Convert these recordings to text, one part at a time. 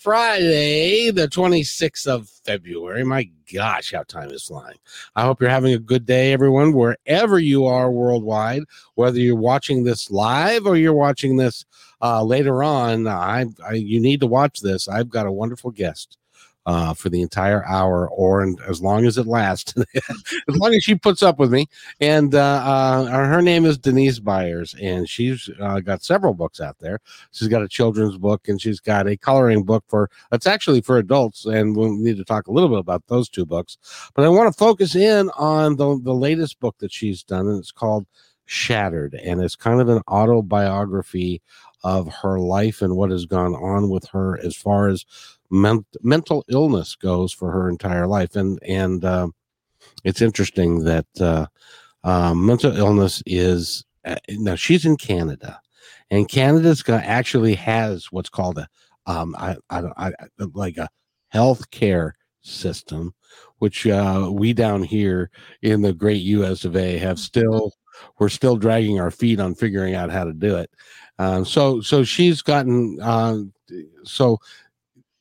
Friday, the 26th of February. My gosh, how time is flying. I hope you're having a good day, everyone, wherever you are worldwide, whether you're watching this live or you're watching this uh, later on. I, I, you need to watch this. I've got a wonderful guest uh, for the entire hour or and as long as it lasts, as long as she puts up with me. And uh, uh, her name is Denise Byers, and she's uh, got several books out there. She's got a children's book and she's got a coloring book for that's actually for adults. And we need to talk a little bit about those two books. But I want to focus in on the, the latest book that she's done, and it's called Shattered, and it's kind of an autobiography of her life and what has gone on with her as far as men- mental illness goes for her entire life. And and uh, it's interesting that uh, uh, mental illness is uh, now she's in Canada, and Canada's got actually has what's called a um I, I, I like a health care system, which uh, we down here in the great U.S. of A. have still we're still dragging our feet on figuring out how to do it. Um, so so she's gotten uh, so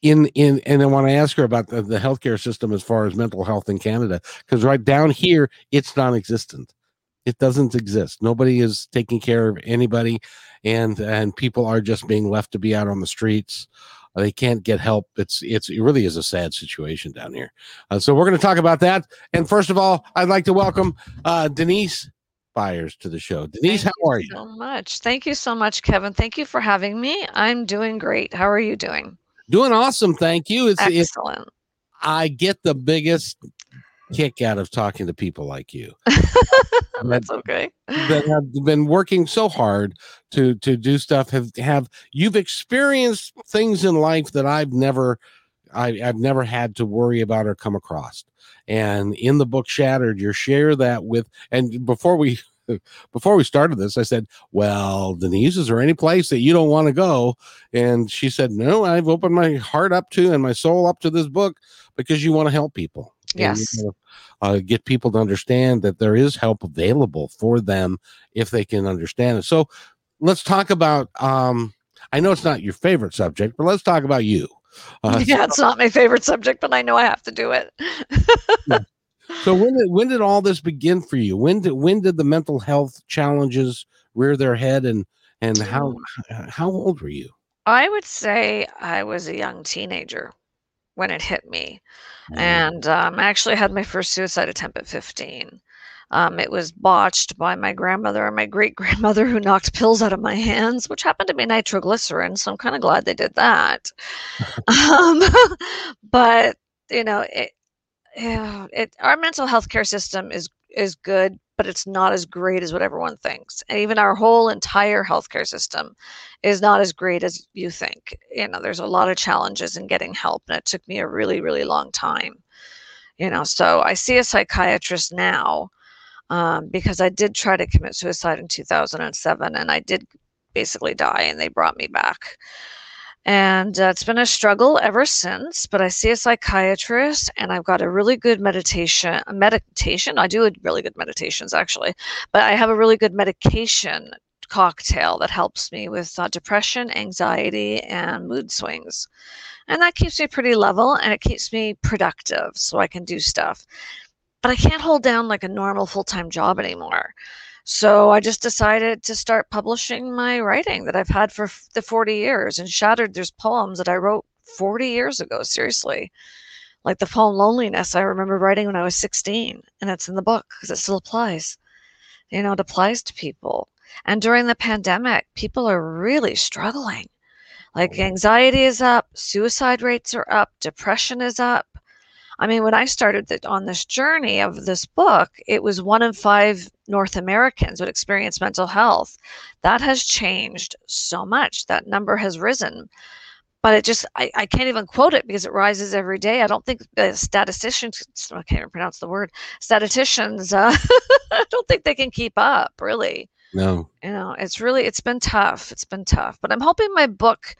in in and I want to ask her about the, the healthcare system as far as mental health in Canada because right down here it's non-existent. It doesn't exist. Nobody is taking care of anybody, and and people are just being left to be out on the streets. They can't get help. It's it's it really is a sad situation down here. Uh, so we're going to talk about that. And first of all, I'd like to welcome uh, Denise Byers to the show. Denise, Thank how are you? So much. Thank you so much, Kevin. Thank you for having me. I'm doing great. How are you doing? Doing awesome, thank you. It's, it's Excellent. I get the biggest kick out of talking to people like you That's okay. that have been working so hard to to do stuff. Have have you've experienced things in life that I've never I, I've never had to worry about or come across. And in the book Shattered, you share that with and before we before we started this, I said, Well, Denise, is there any place that you don't want to go? And she said, No, I've opened my heart up to and my soul up to this book because you want to help people. And you Yes. uh, get people to understand that there is help available for them if they can understand it. So let's talk about um I know it's not your favorite subject, but let's talk about you. Uh, yeah, it's not my favorite subject, but I know I have to do it. So when did when did all this begin for you? When did when did the mental health challenges rear their head and and how how old were you? I would say I was a young teenager when it hit me. Mm. And um, I actually had my first suicide attempt at 15. Um, it was botched by my grandmother and my great grandmother who knocked pills out of my hands, which happened to be nitroglycerin. So I'm kind of glad they did that. um, but, you know, it, it, our mental health care system is is good, but it's not as great as what everyone thinks. And even our whole entire healthcare system is not as great as you think. You know, there's a lot of challenges in getting help, and it took me a really, really long time. You know, so I see a psychiatrist now um, because I did try to commit suicide in 2007, and I did basically die, and they brought me back. And uh, it's been a struggle ever since, but I see a psychiatrist and I've got a really good meditation. Meditation, I do really good meditations actually, but I have a really good medication cocktail that helps me with uh, depression, anxiety, and mood swings. And that keeps me pretty level and it keeps me productive so I can do stuff. But I can't hold down like a normal full time job anymore. So I just decided to start publishing my writing that I've had for f- the 40 years. And Shattered, there's poems that I wrote 40 years ago, seriously. Like the poem Loneliness, I remember writing when I was 16, and it's in the book because it still applies. You know, it applies to people. And during the pandemic, people are really struggling. Like mm-hmm. anxiety is up, suicide rates are up, depression is up. I mean, when I started the, on this journey of this book, it was one in five North Americans would experience mental health. That has changed so much. That number has risen. But it just, I, I can't even quote it because it rises every day. I don't think the statisticians, I can't even pronounce the word, statisticians, uh, I don't think they can keep up, really. No. You know, it's really, it's been tough. It's been tough. But I'm hoping my book,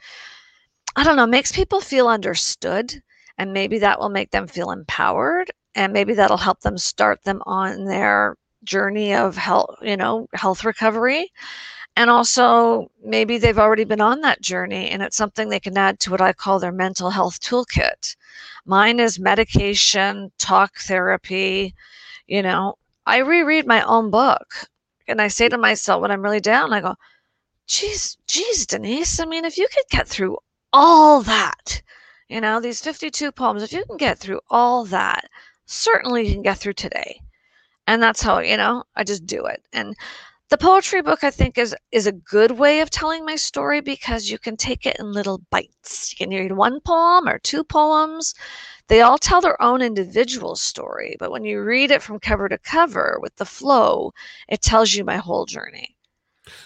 I don't know, makes people feel understood and maybe that will make them feel empowered and maybe that'll help them start them on their journey of health you know health recovery. And also maybe they've already been on that journey and it's something they can add to what i call their mental health toolkit. Mine is medication talk therapy you know. I reread my own book and i say to myself when i'm really down i go geez geez denise i mean if you could get through all that you know, these 52 poems, if you can get through all that, certainly you can get through today. And that's how, you know, I just do it. And the poetry book I think is is a good way of telling my story because you can take it in little bites. You can read one poem or two poems. They all tell their own individual story, but when you read it from cover to cover with the flow, it tells you my whole journey.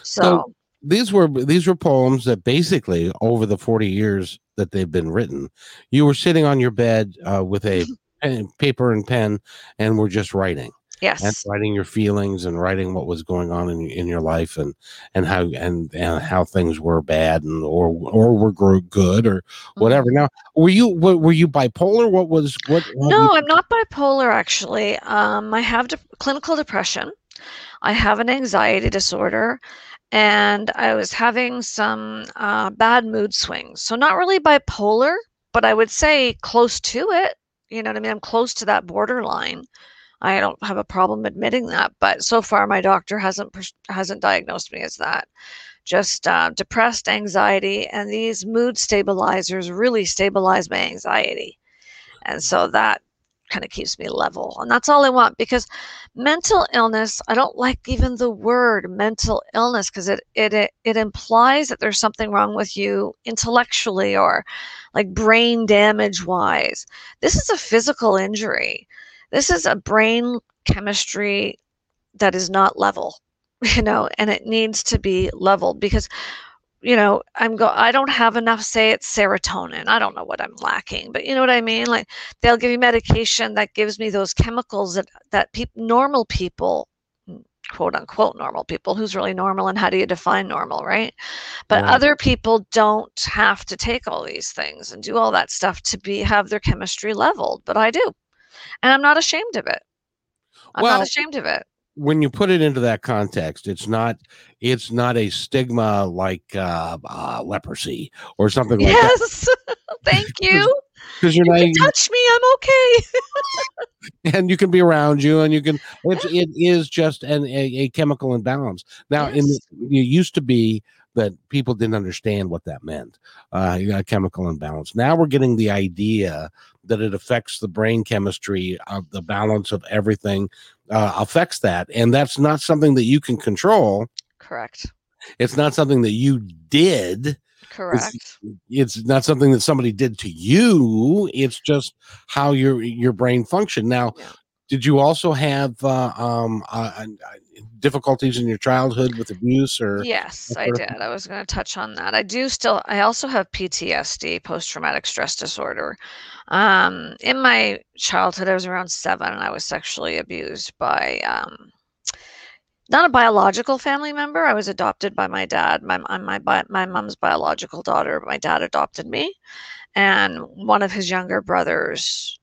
So, so these were these were poems that basically over the 40 years that they've been written you were sitting on your bed uh, with a pen, paper and pen and were just writing yes. and writing your feelings and writing what was going on in, in your life and and how and and how things were bad and or or were good or whatever. Mm-hmm. now were you were you bipolar? What was what no i'm not bipolar actually. Um i have de- clinical depression. I have an anxiety disorder and I was having some uh, bad mood swings. So, not really bipolar, but I would say close to it. You know what I mean? I'm close to that borderline. I don't have a problem admitting that, but so far my doctor hasn't hasn't diagnosed me as that. Just uh, depressed anxiety, and these mood stabilizers really stabilize my anxiety, and so that kind of keeps me level. And that's all I want because mental illness, I don't like even the word mental illness because it, it, it, it implies that there's something wrong with you intellectually or like brain damage wise. This is a physical injury. This is a brain chemistry that is not level, you know, and it needs to be leveled because you know, I'm go I don't have enough, say it's serotonin. I don't know what I'm lacking, but you know what I mean? Like they'll give you medication that gives me those chemicals that, that people normal people mm, quote unquote normal people who's really normal and how do you define normal right but yeah. other people don't have to take all these things and do all that stuff to be have their chemistry leveled but i do and i'm not ashamed of it i'm well, not ashamed of it when you put it into that context, it's not it's not a stigma like uh, uh leprosy or something like yes. that. Yes, thank you. Because you're you not touch me, I'm okay. and you can be around you, and you can. It's it is just an a, a chemical imbalance. Now, yes. in the, it used to be that people didn't understand what that meant. Uh, you got chemical imbalance. Now we're getting the idea that it affects the brain chemistry of the balance of everything uh, affects that, and that's not something that you can control. Correct. It's not something that you did. Correct. It's, it's, not something that somebody did to you. It's just how your your brain function. Now, yeah. did you also have uh, um, uh, uh difficulties in your childhood with abuse or yes i did. I was going to touch on that. I do still i also have ptsd post-traumatic stress disorder. Um, in my childhood i was around seven and i was sexually abused by um, not a biological family member. I was adopted by my dad my, my, my mom's biological daughter my dad adopted me. And one of his younger brothers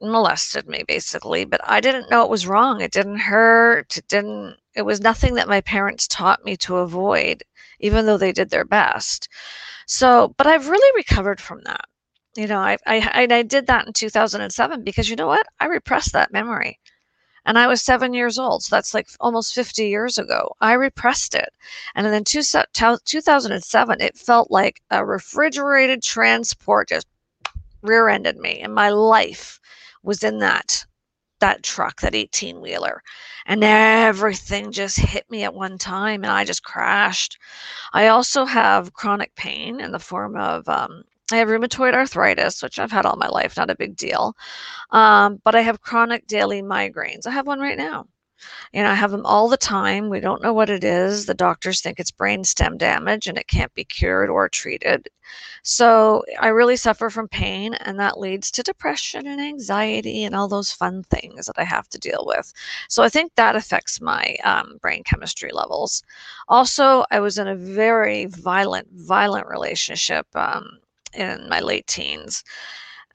molested me basically but i didn't know it was wrong it didn't hurt it didn't it was nothing that my parents taught me to avoid even though they did their best so but i've really recovered from that you know i i, I did that in 2007 because you know what i repressed that memory and I was seven years old. So that's like almost 50 years ago. I repressed it. And then in 2007, it felt like a refrigerated transport just rear ended me, in my life was in that that truck, that 18 wheeler. And everything just hit me at one time and I just crashed. I also have chronic pain in the form of um, I have rheumatoid arthritis, which I've had all my life, not a big deal. Um, but I have chronic daily migraines. I have one right now. You know, I have them all the time. We don't know what it is. The doctors think it's brain stem damage and it can't be cured or treated. So I really suffer from pain, and that leads to depression and anxiety and all those fun things that I have to deal with. So I think that affects my um, brain chemistry levels. Also, I was in a very violent, violent relationship um, in my late teens.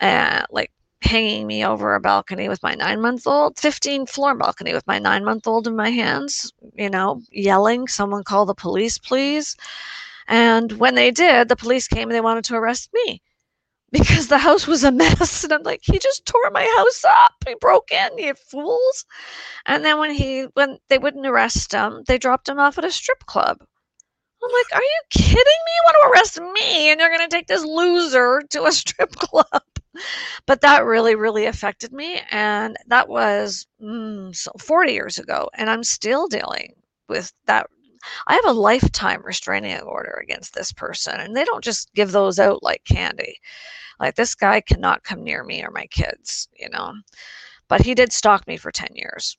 Uh, like hanging me over a balcony with my nine month old, 15 floor balcony with my nine month old in my hands, you know, yelling, someone call the police, please. And when they did, the police came and they wanted to arrest me because the house was a mess. And I'm like, he just tore my house up. He broke in, you fools. And then when he when they wouldn't arrest him, they dropped him off at a strip club. I'm like, are you kidding me? You want to arrest me and you're going to take this loser to a strip club? But that really, really affected me. And that was mm, so 40 years ago. And I'm still dealing with that. I have a lifetime restraining order against this person. And they don't just give those out like candy. Like, this guy cannot come near me or my kids, you know. But he did stalk me for 10 years.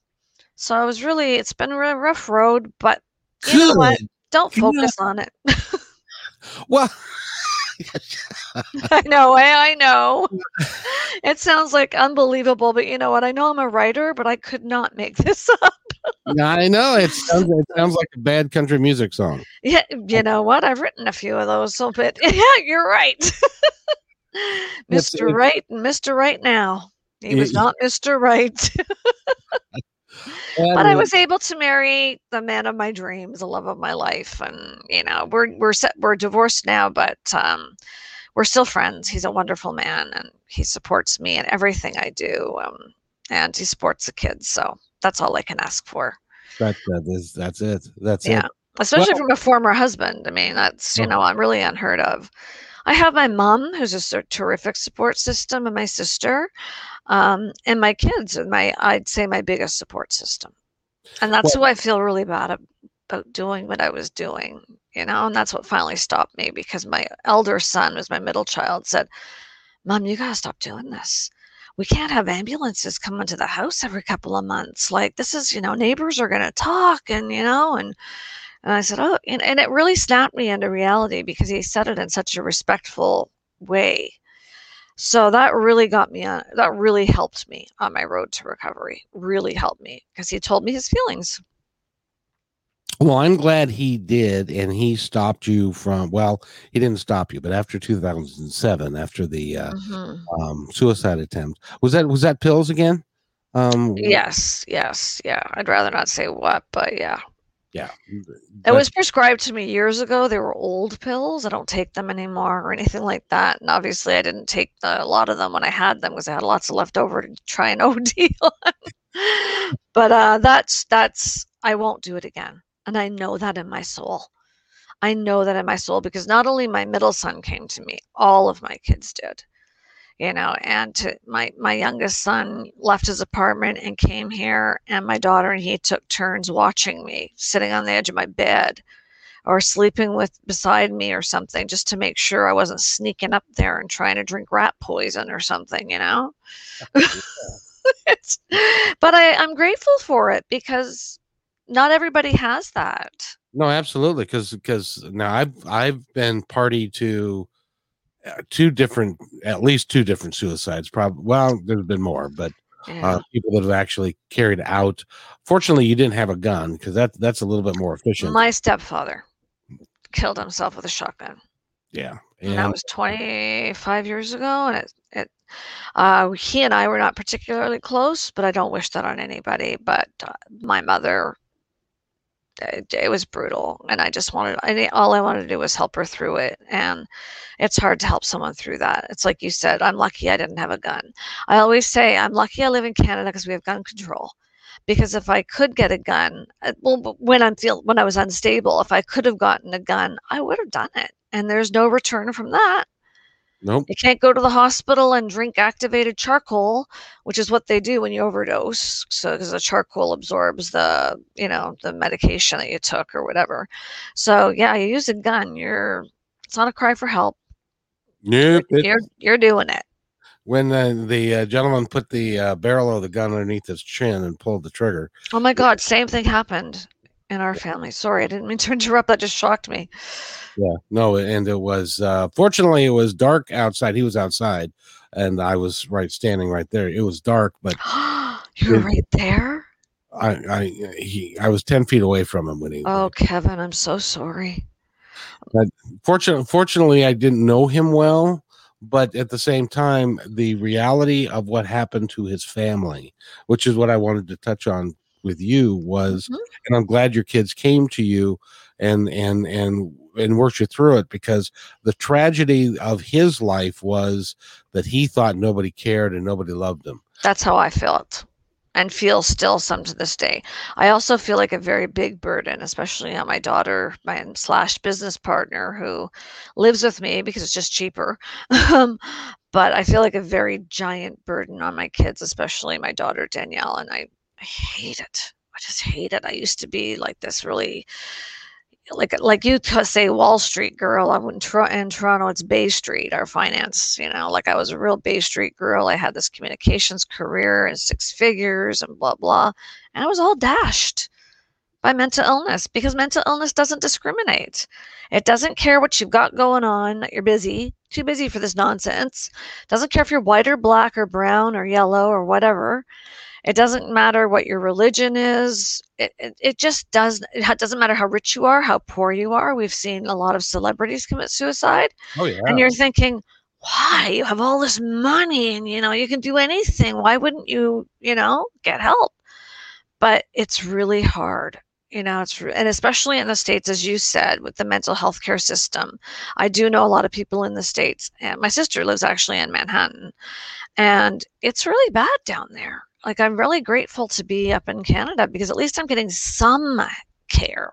So I was really, it's been a rough road, but you know what? Don't focus on it. well, I know, I, I know. It sounds like unbelievable, but you know what? I know I'm a writer, but I could not make this up. yeah, I know it sounds it sounds like a bad country music song. Yeah, you know what? I've written a few of those, so but yeah, you're right. Mr. Right and Mr. Right now. He was not Mr. Right. But I was able to marry the man of my dreams, the love of my life, and you know we're we're set, we're divorced now, but um, we're still friends. He's a wonderful man, and he supports me in everything I do, um, and he supports the kids. So that's all I can ask for. That, that is that's it. That's yeah. it. Especially well, from a former husband. I mean, that's you know I'm really unheard of. I have my mom, who's a terrific support system, and my sister, um, and my kids, and my I'd say my biggest support system. And that's well, who I feel really bad about doing what I was doing, you know. And that's what finally stopped me because my elder son, was my middle child, said, "Mom, you gotta stop doing this." we can't have ambulances coming to the house every couple of months. Like this is, you know, neighbors are going to talk and, you know, and and I said, Oh, and, and it really snapped me into reality because he said it in such a respectful way. So that really got me on, that really helped me on my road to recovery, really helped me because he told me his feelings. Well, I'm glad he did, and he stopped you from. Well, he didn't stop you, but after 2007, after the uh, mm-hmm. um, suicide attempt, was that was that pills again? Um, yes, yes, yeah. I'd rather not say what, but yeah yeah. It was prescribed to me years ago. They were old pills. I don't take them anymore or anything like that. And obviously, I didn't take the, a lot of them when I had them because I had lots of left over to try and OD on. but uh, that's that's I won't do it again, and I know that in my soul. I know that in my soul because not only my middle son came to me, all of my kids did you know and to, my my youngest son left his apartment and came here and my daughter and he took turns watching me sitting on the edge of my bed or sleeping with beside me or something just to make sure I wasn't sneaking up there and trying to drink rat poison or something, you know. but I, I'm grateful for it because not everybody has that. No, absolutely, because because now I've I've been party to two different, at least two different suicides. Probably, well, there's been more, but uh, yeah. uh, people that have actually carried out. Fortunately, you didn't have a gun because that that's a little bit more efficient. My stepfather killed himself with a shotgun. Yeah, and, and that was 25 years ago, and it, it uh, he and I were not particularly close, but I don't wish that on anybody. But uh, my mother it, was brutal and i just wanted I, all i wanted to do was help her through it and it's hard to help someone through that. It's like you said i'm lucky i didn't have a gun. I always say i'm lucky i live in canada because we have gun control because if i could get a gun uh, well when i'm feel when i was unstable if i could have gotten a gun i would have done it and there's no return from that Nope. You can't go to the hospital and drink activated charcoal, which is what they do when you overdose. So because the charcoal absorbs the, you know, the medication that you took or whatever. So yeah, you use a gun. You're it's not a cry for help. Nope. it- You're you're doing it. when uh, the uh, gentleman put the uh, barrel of the gun underneath his chin and pulled the trigger. Oh my God, same thing happened in our family. Sorry, I didn't mean to interrupt. That just shocked me. Yeah, no, and it was uh, fortunately it was dark outside. He was outside, and I was right standing right there. It was dark, but you were right there. I I he I was ten feet away from him when he. Oh, Kevin, I'm so sorry. But Fortunately, fortunately, I didn't know him well, but at the same time, the reality of what happened to his family, which is what I wanted to touch on with you, was, Mhm. and I'm glad your kids came to you and and and and worked you through it because the tragedy of his life was that he thought nobody cared and nobody loved him. That's how I felt and feel still some to this day. I also feel like a very big burden, especially on my daughter, my slash business partner who lives with me because it's just cheaper. Um, but I feel like a very giant burden on my kids, especially my daughter Danielle, and I, I hate it. I just hate it. I used to be like this really like like you say Wall Street girl. I'm in, Tor- in Toronto. It's Bay Street, our finance. You know, like I was a real Bay Street girl. I had this communications career and six figures and blah blah, and I was all dashed by mental illness because mental illness doesn't discriminate. It doesn't care what you've got going on. You're busy, too busy for this nonsense. Doesn't care if you're white or black or brown or yellow or whatever. It doesn't matter what your religion is. It, it, it just does. It doesn't matter how rich you are, how poor you are. We've seen a lot of celebrities commit suicide, Oh yeah, and you're thinking, why? You have all this money, and you know you can do anything. Why wouldn't you, you know, get help? But it's really hard. You know, it's and especially in the states, as you said, with the mental health care system. I do know a lot of people in the states, and my sister lives actually in Manhattan, and it's really bad down there. Like I'm really grateful to be up in Canada because at least I'm getting some care.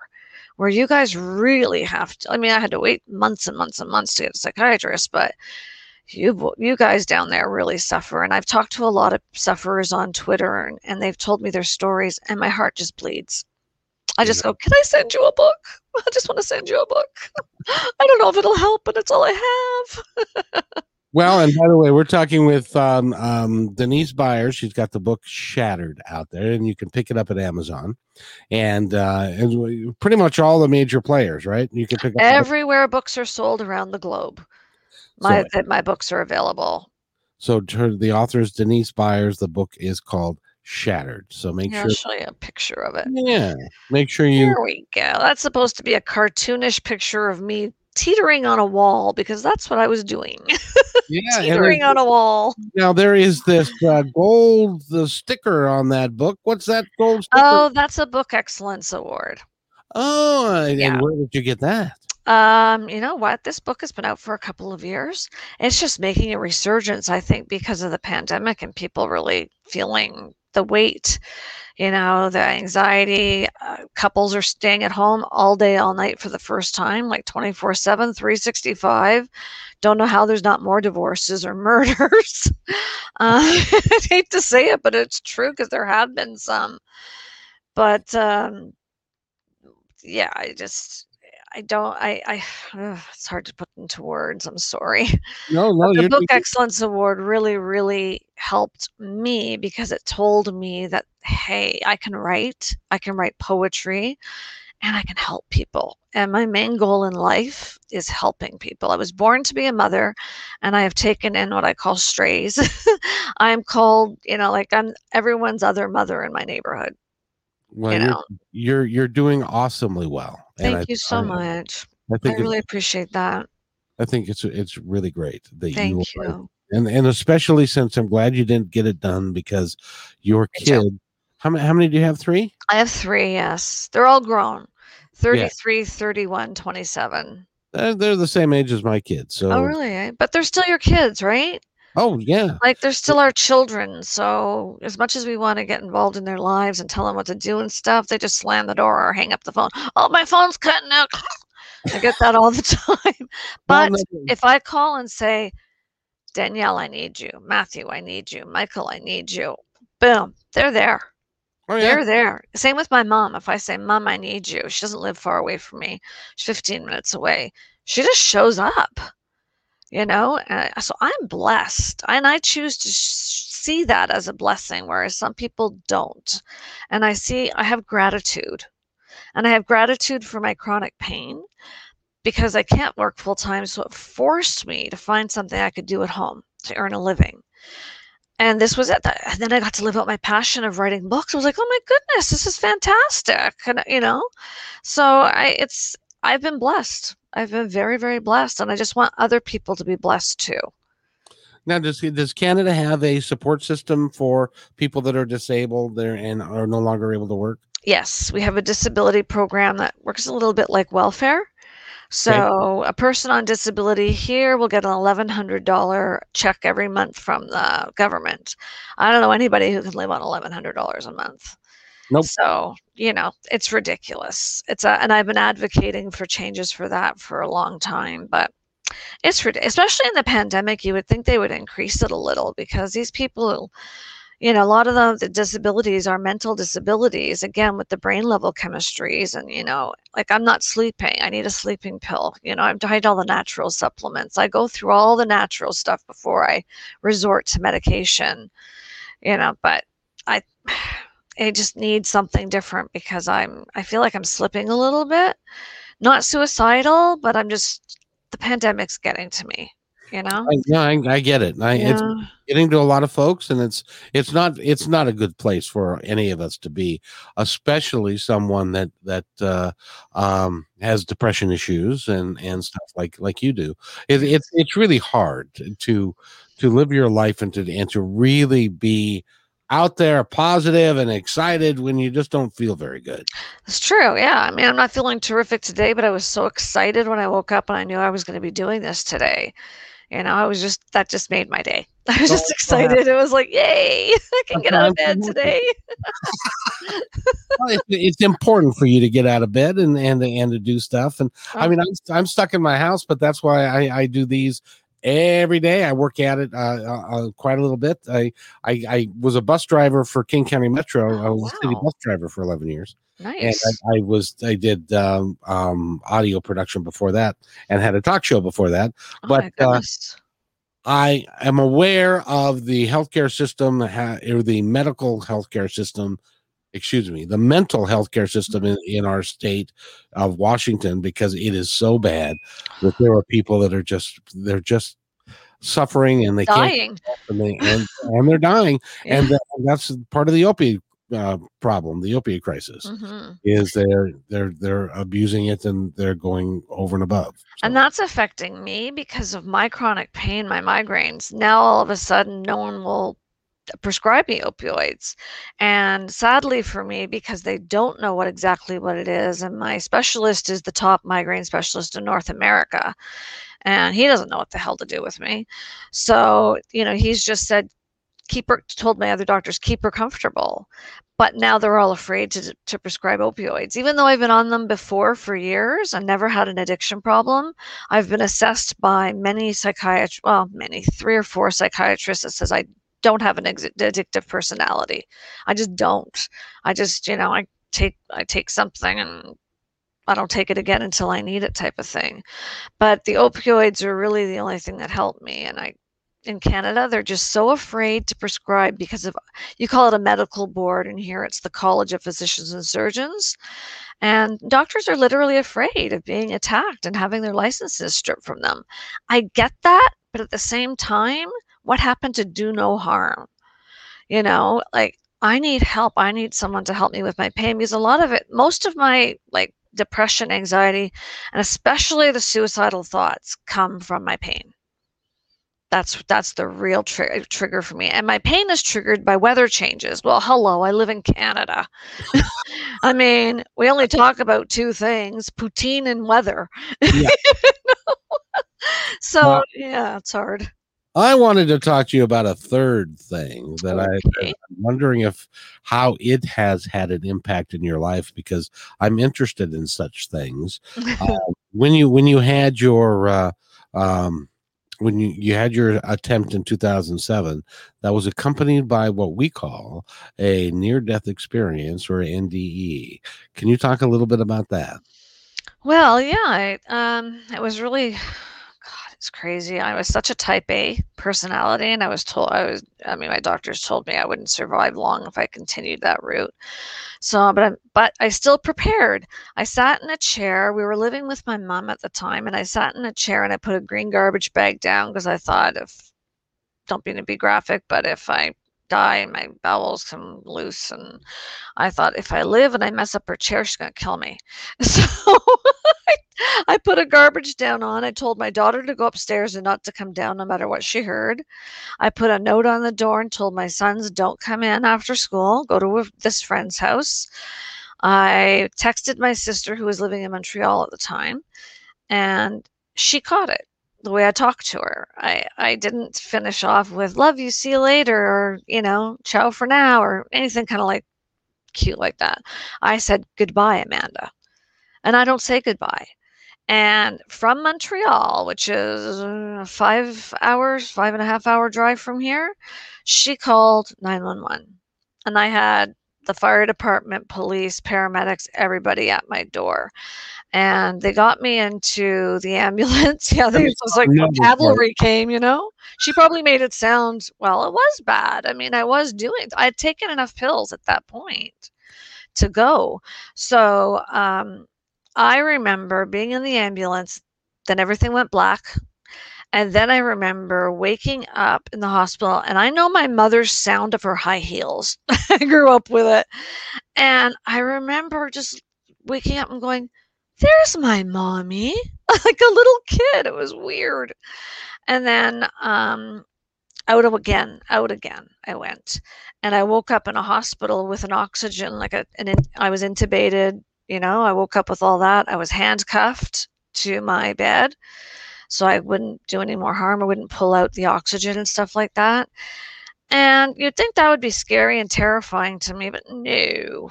Where you guys really have to. I mean, I had to wait months and months and months to get a psychiatrist, but you you guys down there really suffer. And I've talked to a lot of sufferers on Twitter, and, and they've told me their stories, and my heart just bleeds. I just go, can I send you a book? I just want to send you a book. I don't know if it'll help, but it's all I have. Well, and by the way, we're talking with um, um, Denise Byers. She's got the book Shattered out there, and you can pick it up at Amazon, and uh, and pretty much all the major players, right? You can pick. Everywhere books are sold around the globe, my So- my books are available. So, the author is Denise Byers. The book is called Shattered. So make Here, sure, I'll show you a picture of it. yeah, make sure you. Here we go. That's supposed to be a cartoonish picture of me teetering on a wall because that's what I was doing. Yeah, teetering on a wall. now there is this uh, gold the sticker on that book. What's that gold sticker? Oh, that's a book excellence award. Oh, and Yeah. where did you get that? Um, you know what? This book has been out for a couple of years. It's just making a resurgence, I think, because of the pandemic and people really feeling the weight, you know, the anxiety. Uh, couples are staying at home all day, all night for the first time, like 24 7, 365. Don't know how there's not more divorces or murders. Uh, I hate to say it, but it's true because there have been some. But um, yeah, I just I don't I I ugh, it's hard to put into words. I'm sorry. No, no, the Book Excellence Award really really helped me because it told me that hey, I can write, I can write poetry, and I can help people. And my main goal in life is helping people. I was born to be a mother, and I have taken in what I call strays. I'm called, you know, like I'm everyone's other mother in my neighborhood. well, you you're, know. you're you're doing awesomely well. Thank I- you so I- much. I I think it's- really appreciate that. I think it's it's really great that Thank you, are- you. and and especially since I'm glad you didn't get it done because your kid. How many? How many do you have? Three. I have three, yes. They're all grown 33, 31, 27. They're, they're the same age as my kids. So. Oh, really? eh? But they're still your kids, right? Oh yeah. Like they're still our children. So, as much as we want to get involved in their lives and tell them what to do and stuff, they just slam the door or hang up the phone. Oh, my phone's cutting out. I get that all the time. But if I call and say, Danielle, I need you. Matthew, I need you. Michael, I need you. Boom, they're there. oh, yeah. They're there. Same with my mom. If I say, Mom, I need you, she doesn't live far away from me. She's 15 minutes away. She just shows up. You know uh, so i'm blessed and i choose to sh- see that as a blessing whereas some people don't and i see i have gratitude and i have gratitude for my chronic pain because i can't work full time so it forced me to find something i could do at home to earn a living. And this was it and then i got to live out my passion of writing books. I was like oh my goodness this is fantastic and you know? So i it's i've been blessed I've been very, very blessed, and I just want other people to be blessed too. Now, does does Canada have a support system for people that are disabled there and are no longer able to work? Yes, we have a disability program that works a little bit like welfare. So okay. a person on disability here will get an eleven hundred dollar check every month from the government. I don't know anybody who can live on eleven hundred dollars a month. Nope. So, you know, it's ridiculous. It's a, and I've been advocating for changes for that for a long time, but it's especially in the pandemic, you would think they would increase it a little because these people, you know, a lot of them, the disabilities are mental disabilities, again, with the brain level chemistries. And, you know, like I'm not sleeping, I need a sleeping pill. You know, I've tried all the natural supplements. I go through all the natural stuff before I resort to medication, you know, but I, I just need something different because I'm I feel like I'm slipping a little bit. Not suicidal, but I'm just the pandemic's getting to me. You know? I, yeah, I, I, get it. I, yeah. It's getting to a lot of folks, and it's it's not it's not a good place for any of us to be, especially someone that that uh, um, has depression issues and and stuff like like you do. It, it's it's really hard to to live your life and to and to really be out there positive and excited when you just don't feel very good. It's true. Yeah. I mean, I'm not feeling terrific today, but I was so excited when I woke up and I knew I was going to be doing this today. You know, I was just, that just made my day. I was just excited. It was like, yay, I can get out of bed today. well, it's, important for you to get out of bed and, and, and to do stuff. And I oh. mean, I'm, I'm stuck in my house, but that's why I, I do these every day. I work at it uh, uh, uh, quite a little bit. I, I, I was a bus driver for King County Metro. Oh, I was wow. a city bus driver for eleven years. Nice. And I, I was I did um, um, audio production before that, and had a talk show before that. Oh but uh, I am aware of the healthcare system or the medical healthcare system excuse me, the mental health care system in, in our state of Washington because it is so bad that there are people that are just they're just suffering and they dying. can't and, they, and, and they're dying yeah. and, that, that's part of the opiate uh, problem the opiate crisis mm-hmm. is they're they're they're abusing it and they're going over and above so. and that's affecting me because of my chronic pain my migraines now all of a sudden no one will prescribe me opioids. And sadly for me, because they don't know what exactly what it is, and my specialist is the top migraine specialist in North America, and he doesn't know what the hell to do with me. So, you know, he's just said, keep her, told my other doctors, keep her comfortable. But now they're all afraid to, to prescribe opioids. Even though I've been on them before for years and never had an addiction problem, I've been assessed by many psychiatrists, well, many, three or four psychiatrists that says I don't have an addictive personality. I just don't. I just, you know, I take I take something and I don't take it again until I need it type of thing. But the opioids are really the only thing that helped me and I in Canada they're just so afraid to prescribe because of you call it a medical board and here it's the College of Physicians and Surgeons. And doctors are literally afraid of being attacked and having their licenses stripped from them. I get that, but at the same time, what happened to do no harm? You know, like I need help. I need someone to help me with my pain because a lot of it, most of my like depression, anxiety, and especially the suicidal thoughts come from my pain. That's that's the real tri- trigger for me. And my pain is triggered by weather changes. Well, hello, I live in Canada. I mean, we only talk about two things: poutine and weather. Yeah. so well, yeah, it's hard. I wanted to talk to you about a third thing that okay. I, I'm wondering if how it has had an impact in your life because I'm interested in such things. uh, when you when you had your uh, um, when you, you had your attempt in 2007, that was accompanied by what we call a near death experience or NDE. Can you talk a little bit about that? Well, yeah, I, um, it was really It's crazy. I was such a type A personality, and I was told I was. I mean, my doctors told me I wouldn't survive long if I continued that route. So, but I, but I still prepared. I sat in a chair. We were living with my mom at the time, and I sat in a chair and I put a green garbage bag down because I thought if don't mean to be graphic, but if I die and my bowels come loose. And I thought, if I live and I mess up her chair, she's going to kill me. So I put a garbage down on. I told my daughter to go upstairs and not to come down no matter what she heard. I put a note on the door and told my sons, don't come in after school, go to this friend's house. I texted my sister, who was living in Montreal at the time, and she caught it the way I talked to her. I, I didn't finish off with love you, see you later, or, you know, ciao for now, or anything kind of like cute like that. I said goodbye, Amanda. And I don't say goodbye. And from Montreal, which is uh, five hours, five and a half hour drive from here, she called 911. And I had the fire department, police, paramedics, everybody at my door and they got me into the ambulance. yeah, they, it was like cavalry came, you know. She probably made it sound well. It was bad. I mean, I was doing. I had taken enough pills at that point to go. So um, I remember being in the ambulance. Then everything went black. And then I remember waking up in the hospital, and I know my mother's sound of her high heels. I grew up with it. And I remember just waking up and going, there's my mommy, like a little kid. It was weird. And then um, out again, out again, I went. And I woke up in a hospital with an oxygen, like a, an, I was intubated, you know, I woke up with all that. I was handcuffed to my bed so I wouldn't do any more harm. I wouldn't pull out the oxygen and stuff like that. And you'd think that would be scary and terrifying to me, but no,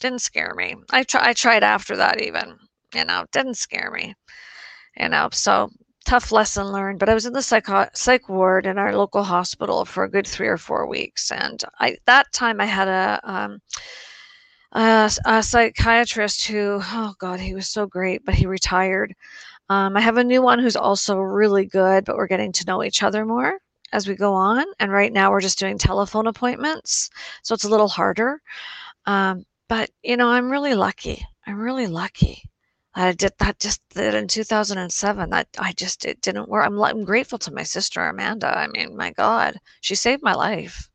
didn't scare me. I try, I tried after that even, you know, didn't scare me, you know. So tough lesson learned. But I was in the psych psych ward in our local hospital for a good three or four weeks, and I that time I had a um, a, a psychiatrist who, oh God, he was so great, but he retired. Um, I have a new one who's also really good, but we're getting to know each other more as we go on. And right now we're just doing telephone appointments, so it's a little harder. Um, but you know, I'm really lucky. I'm really lucky. I did that just did in 2007. That I just it didn't work. I'm I'm grateful to my sister Amanda. I mean, my God, she saved my life.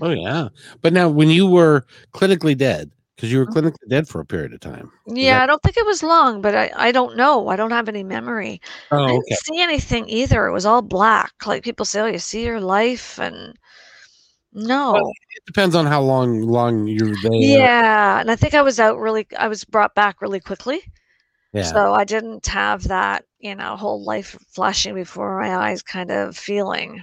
Oh yeah, but now when you were clinically dead, because you were mm-hmm. clinically dead for a period of time. Yeah, that- I don't think it was long, but I, I don't know. I don't have any memory. Oh, I didn't see anything either. It was all black. Like people say, oh, you see your life, and no. Well, it depends on how long long you're there. Yeah, and I think I was out really I was brought back really quickly. Yeah. So I didn't have that, you know, whole life flashing before my eyes kind of feeling.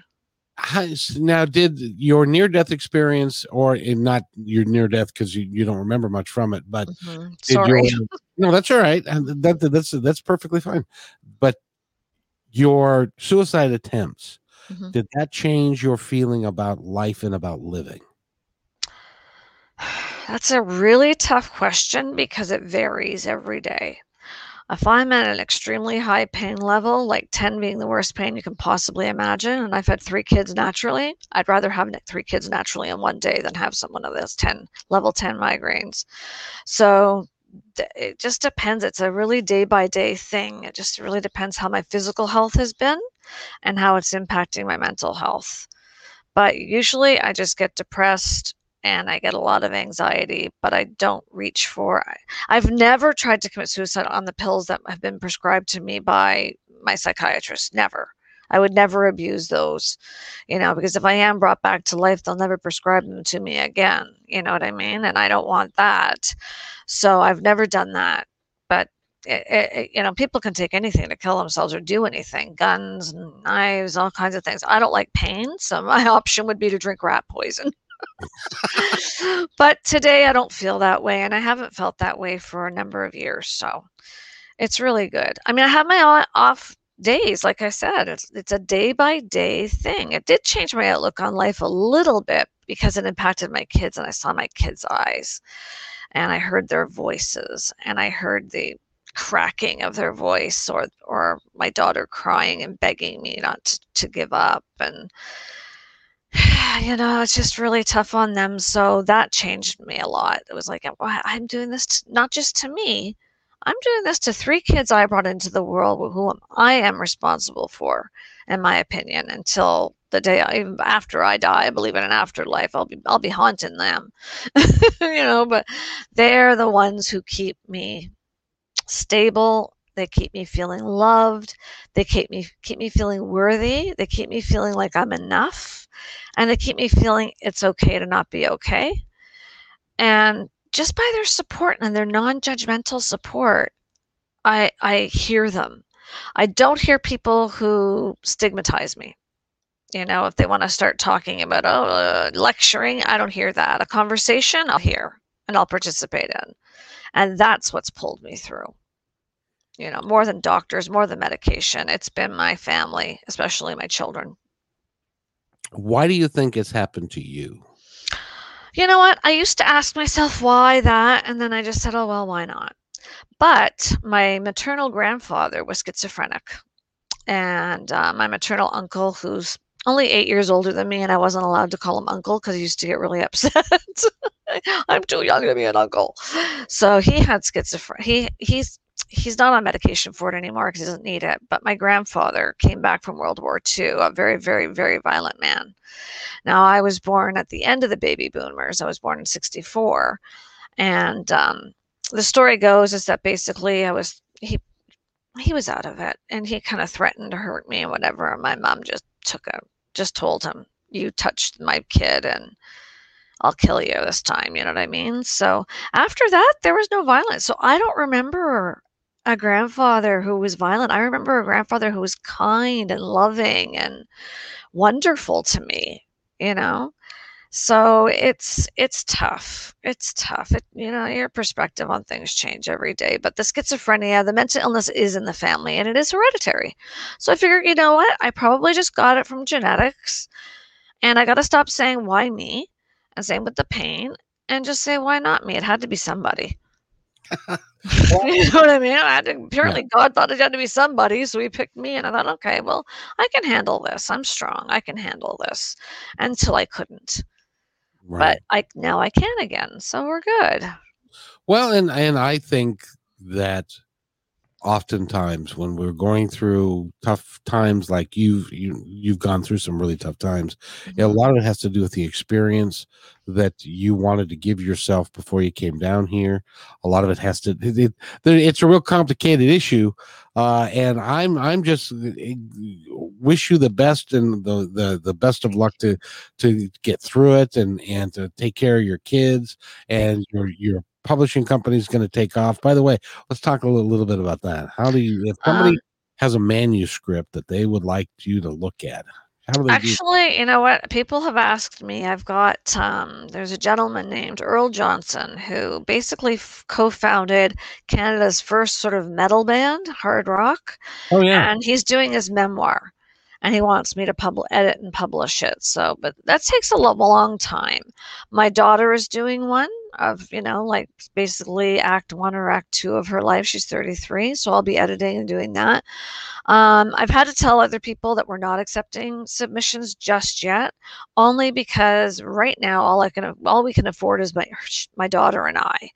Now, did your near death experience, or not your near death because you, you don't remember much from it, but mm-hmm. sorry, your, no, that's all right. That, that's that's perfectly fine. But your suicide attempts, Mm-hmm. Did that change your feeling about life and about living? That's a really tough question because it varies every day. If I'm at an extremely high pain level, like 10 being the worst pain you can possibly imagine, and I've had three kids naturally, I'd rather have three kids naturally in one day than have someone of those 10 level 10 migraines. So it just depends. It's a really day by day thing. It just really depends how my physical health has been and how it's impacting my mental health. But usually I just get depressed and I get a lot of anxiety, but I don't reach for I've never tried to commit suicide on the pills that have been prescribed to me by my psychiatrist. Never. I would never abuse those, you know, because if I am brought back to life, they'll never prescribe them to me again. You know what I mean? And I don't want that. So I've never done that. But it, it, you know, people can take anything to kill themselves or do anything guns, knives, all kinds of things. I don't like pain. So my option would be to drink rat poison. but today I don't feel that way. And I haven't felt that way for a number of years. So it's really good. I mean, I have my off days like i said it's it's a day by day thing it did change my outlook on life a little bit because it impacted my kids and i saw my kids eyes and i heard their voices and i heard the cracking of their voice or or my daughter crying and begging me not to, to give up and you know it's just really tough on them so that changed me a lot it was like i'm doing this to, not just to me i'm doing this to three kids i brought into the world who i am responsible for in my opinion until the day I, after I die. I believe in an afterlife. I'll be I'll be haunting them, you know. But they're the ones who keep me stable. They keep me feeling loved. They keep me keep me feeling worthy. They keep me feeling like I'm enough, and they keep me feeling it's okay to not be okay. And just by their support and their non-judgmental support, I I hear them. I don't hear people who stigmatize me. You know, if they want to start talking about oh uh, lecturing, I don't hear that. A conversation, I'll hear and I'll participate in, and that's what's pulled me through. You know, more than doctors, more than medication. It's been my family, especially my children. Why do you think it's happened to you? You know what? I used to ask myself why that, and then I just said, oh, well, why not? But my maternal grandfather was schizophrenic. And uh, my maternal uncle, who's only eight years older than me, and I wasn't allowed to call him uncle because he used to get really upset. I'm too young to be an uncle. So he had schizophrenia. He he's he's not on medication for it anymore because he doesn't need it. But my grandfather came back from World War II, a very, very, very violent man. Now I was born at the end of the baby boomers. I was born in '64, and um, the story goes is that basically I was he he was out of it and he kind of threatened to hurt me and whatever. And my mom just took a just told him, You touched my kid and I'll kill you this time. You know what I mean? So after that, there was no violence. So I don't remember a grandfather who was violent. I remember a grandfather who was kind and loving and wonderful to me, you know? So it's it's tough. It's tough. It, you know, your perspective on things change every day. But the schizophrenia, the mental illness is in the family and it is hereditary. So I figured, you know what? I probably just got it from genetics. And I got to stop saying why me and same with the pain and just say why not me? It had to be somebody. you know what I mean? I had to, apparently yeah. God thought it had to be somebody, so he picked me, and I thought, okay, well, I can handle this. I'm strong. I can handle this. Until I couldn't. Right. But I now I can again, so we're good. Well, and and I think that oftentimes when we're going through tough times like you've you, you've gone through some really tough times mm-hmm. a lot of it has to do with the experience that you wanted to give yourself before you came down here a lot of it has to it, it, it's a real complicated issue uh, and i'm i'm just eh, wish you the best and the, the the best of luck to to get through it and and to take care of your kids and your your publishing company is going to take off. By the way, let's talk a little, little bit about that. How do you, if somebody um, has a manuscript that they would like you to look at, how do they actually, you know what? People have asked me. I've got, um, there's a gentleman named Earl Johnson who basically f- co founded Canada's first sort of metal band, hard rock. Oh, yeah. And he's doing his memoir and he wants me to publish, edit and publish it. So, but that takes a long time. My daughter is doing one of you know like basically act one or act two of her life. She's 33 so i'll be editing and doing that. Um, i've had to tell other people that we're not accepting submissions just yet only because right now all i can all we can afford is my my daughter and i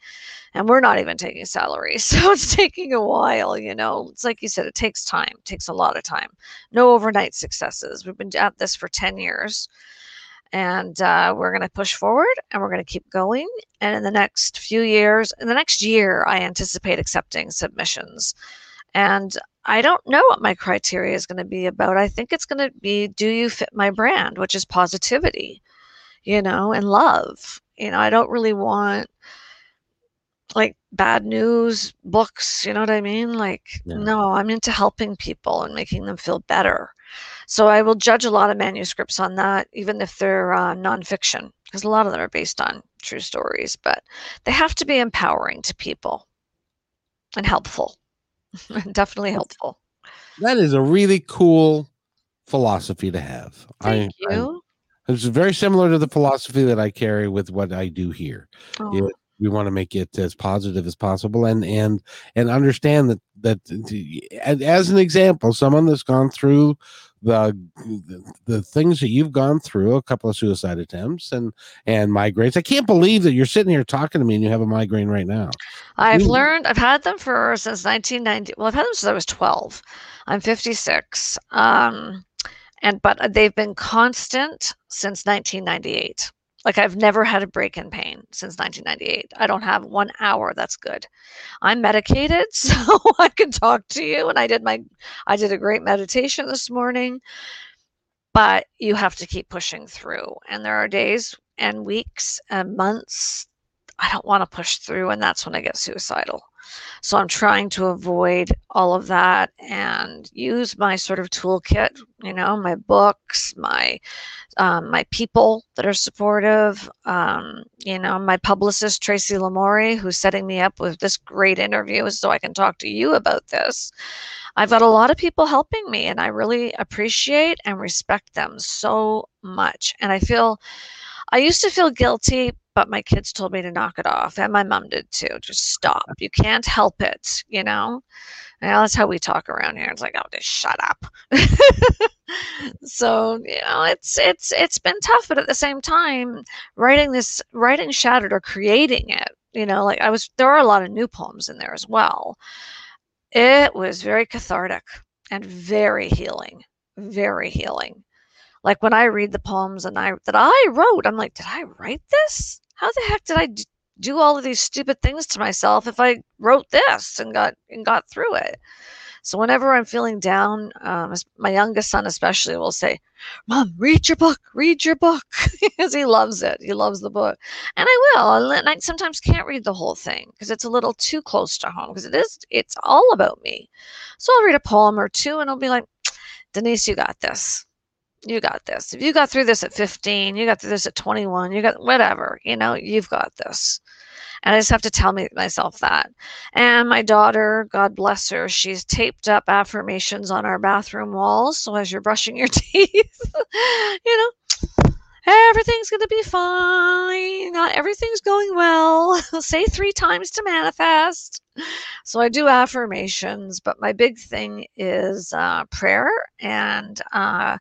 and we're not even taking salaries so it's taking a while you know? It's like you said it takes time it takes a lot of time. No overnight successes. We've been at this for 10 years and uh, we're going to push forward and we're going to keep going. And in the next few years in the next year i anticipate accepting submissions. And i don't know what my criteria is going to be about. I think it's going to be do you fit my brand which is positivity you know and love. You know i don't really want like bad news books you know what i mean? Like no i'm into helping people and making them feel better so I will judge a lot of manuscripts on that, even if they're uh, nonfiction, because a lot of them are based on true stories, but they have to be empowering to people and helpful. Definitely helpful. That is a really cool philosophy to have. Thank I, you. I, it's very similar to the philosophy that I carry with what I do here. Oh. It, we want to make it as positive as possible and and and understand that that as an example someone that's gone through the the things that you've gone through a couple of suicide attempts and and migraines. I can't believe that you're sitting here talking to me and you have a migraine right now. I've you, learned i've had them for since 1990 well i've had them since i was 12 i'm 56 um and but they've been constant since 1998 like I've never had a break in pain since 1998. I don't have one hour. That's good. I'm medicated, so I can talk to you. And I did my, I did a great meditation this morning. But you have to keep pushing through. And there are days and weeks and months I don't want to push through, and that's when I get suicidal. So I'm trying to avoid all of that and use my sort of toolkit, you know, my books, my um, my people that are supportive, um, you know, my publicist Tracy Lamori, who's setting me up with this great interview so I can talk to you about this. I've got a lot of people helping me, and I really appreciate and respect them so much. And I feel I used to feel guilty, but my kids told me to knock it off, and my mom did too. Just stop. You can't help it, you know. And that's how we talk around here. It's like, oh, just shut up. so you know, it's it's it's been tough, but at the same time, writing this, writing shattered or creating it, you know, like I was. There are a lot of new poems in there as well. It was very cathartic and very healing, very healing like when I read the poems and I that I wrote, I'm like, did I write this? How the heck did I do all of these stupid things to myself if I wrote this and got and got through it? So whenever I'm feeling down, um, my youngest son especially will say, "Mom, read your book, read your book," because he loves it. He loves the book, and I will. And I sometimes can't read the whole thing because it's a little too close to home because it is. It's all about me. So I'll read a poem or two, and I'll be like, "Denise, you got this." You got this. If you got through this at 15, you got through this at 21, you got whatever, you know, you've got this. And I just have to tell me myself that. And my daughter, God bless her, she's taped up affirmations on our bathroom walls. So as you're brushing your teeth, you know, everything's going to be fine. Not everything's going well. Say three times to manifest. So I do affirmations, but my big thing is uh, prayer and uh,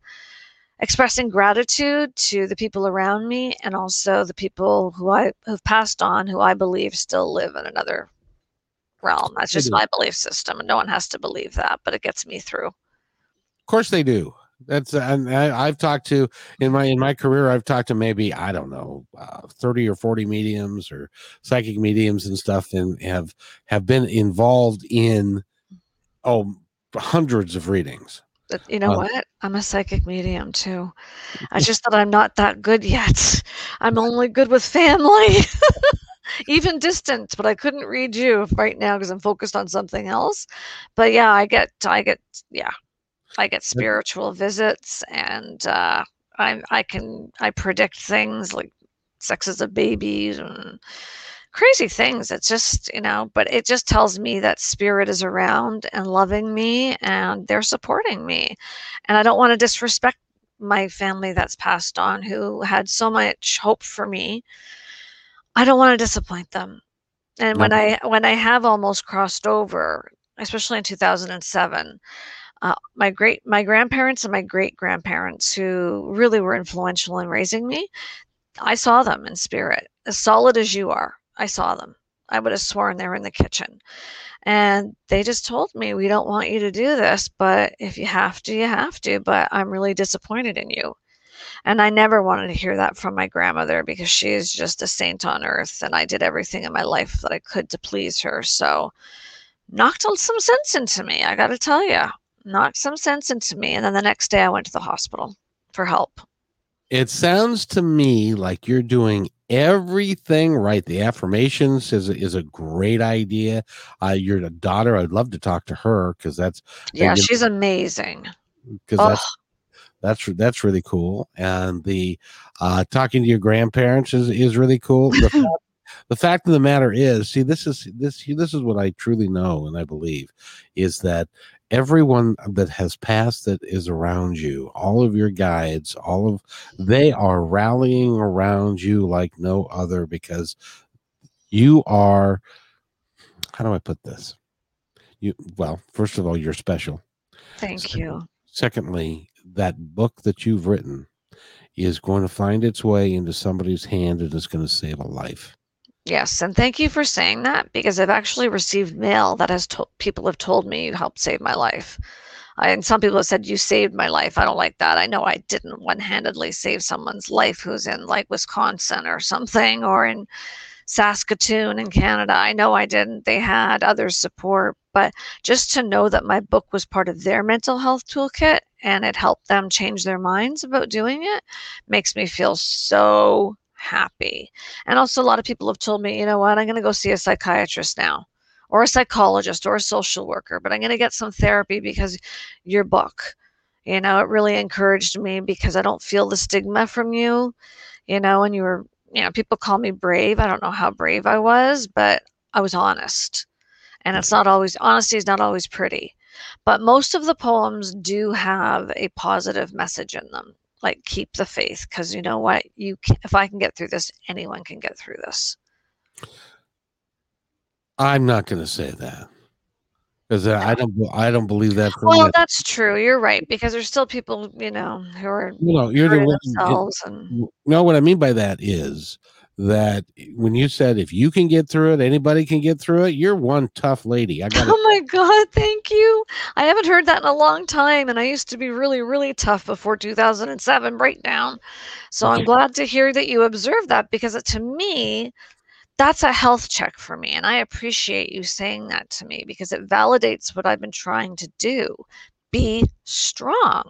expressing gratitude to the people around me and also the people who I have passed on who I believe still live in another realm. That's just my belief system, and no one has to believe that, but it gets me through. Of course, they do. That's and I, have talked to in my in my career. I've talked to maybe I don't know uh, thirty or forty mediums or psychic mediums and stuff, and have have been involved in oh hundreds of readings but you know uh, what? I'm a psychic medium too. I just that I'm not that good yet. I'm only good with family, even distant. But I couldn't read you right now because I'm focused on something else. But yeah, I get, I get, yeah, I get spiritual visits, and uh, I, I can, I predict things like sexes of babies and crazy things. It's just, you know, but it just tells me that spirit is around and loving me and they're supporting me. And I don't want to disrespect my family that's passed on who had so much hope for me. I don't want to disappoint them. And when I when I have almost crossed over, especially in 2007, uh, my great my grandparents and my great grandparents who really were influential in raising me, I saw them in spirit, as solid as you are. I saw them. I would have sworn they were in the kitchen. And they just told me, we don't want you to do this, but if you have to, you have to. But I'm really disappointed in you. And I never wanted to hear that from my grandmother because she is just a saint on earth. And I did everything in my life that I could to please her. So knocked some sense into me. I got to tell you, knocked some sense into me. And then the next day I went to the hospital for help. It sounds to me like you're doing everything right. The affirmations is a, is a great idea. Uh, your daughter, I'd love to talk to her because that's yeah, she's amazing. Because oh. that's that's that's really cool. And the uh, talking to your grandparents is is really cool. The fact, the fact of the matter is, see, this is this this is what I truly know and I believe is that everyone that has passed that is around you, all of your guides, all of they are rallying around you like no other because You are, how do I put this? You, well, first of all, you're special. Thank you. Secondly, that book that you've written is going to find its way into somebody's hand and it's going to save a life. Yes, and thank you for saying that because I've actually received mail that has to- people have told me you helped save my life. I, and some people have said you saved my life. I don't like that. I know I didn't one-handedly save someone's life who's in like Wisconsin or something or in Saskatoon in Canada. I know I didn't. They had other support, but just to know that my book was part of their mental health toolkit and it helped them change their minds about doing it makes me feel so happy. And also, a lot of people have told me, you know what, I'm going to go see a psychiatrist now, or a psychologist, or a social worker, but I'm going to get some therapy because your book, you know, it really encouraged me because I don't feel the stigma from you, you know, and you were, you know, people call me brave. I don't know how brave I was, but I was honest. And it's not always, honesty is not always pretty. But most of the poems do have a positive message in them like keep the faith because you know what? You can, if i can get through this anyone can get through this. I'm not going to say that because i don't i don't believe that well that's true you're right because there's still people you know who are you know you're the themselves and you know what i mean by that is that when you said if you can get through it, anybody can get through it, you're one tough lady. I got Oh my god, thank you. I haven't heard that in a long time and I used to be really really tough before 2007 breakdown. So. I'm glad to hear that you observed that because it, to me that's a health check for me and I appreciate you saying that to me because it validates what I've been trying to do. Be strong.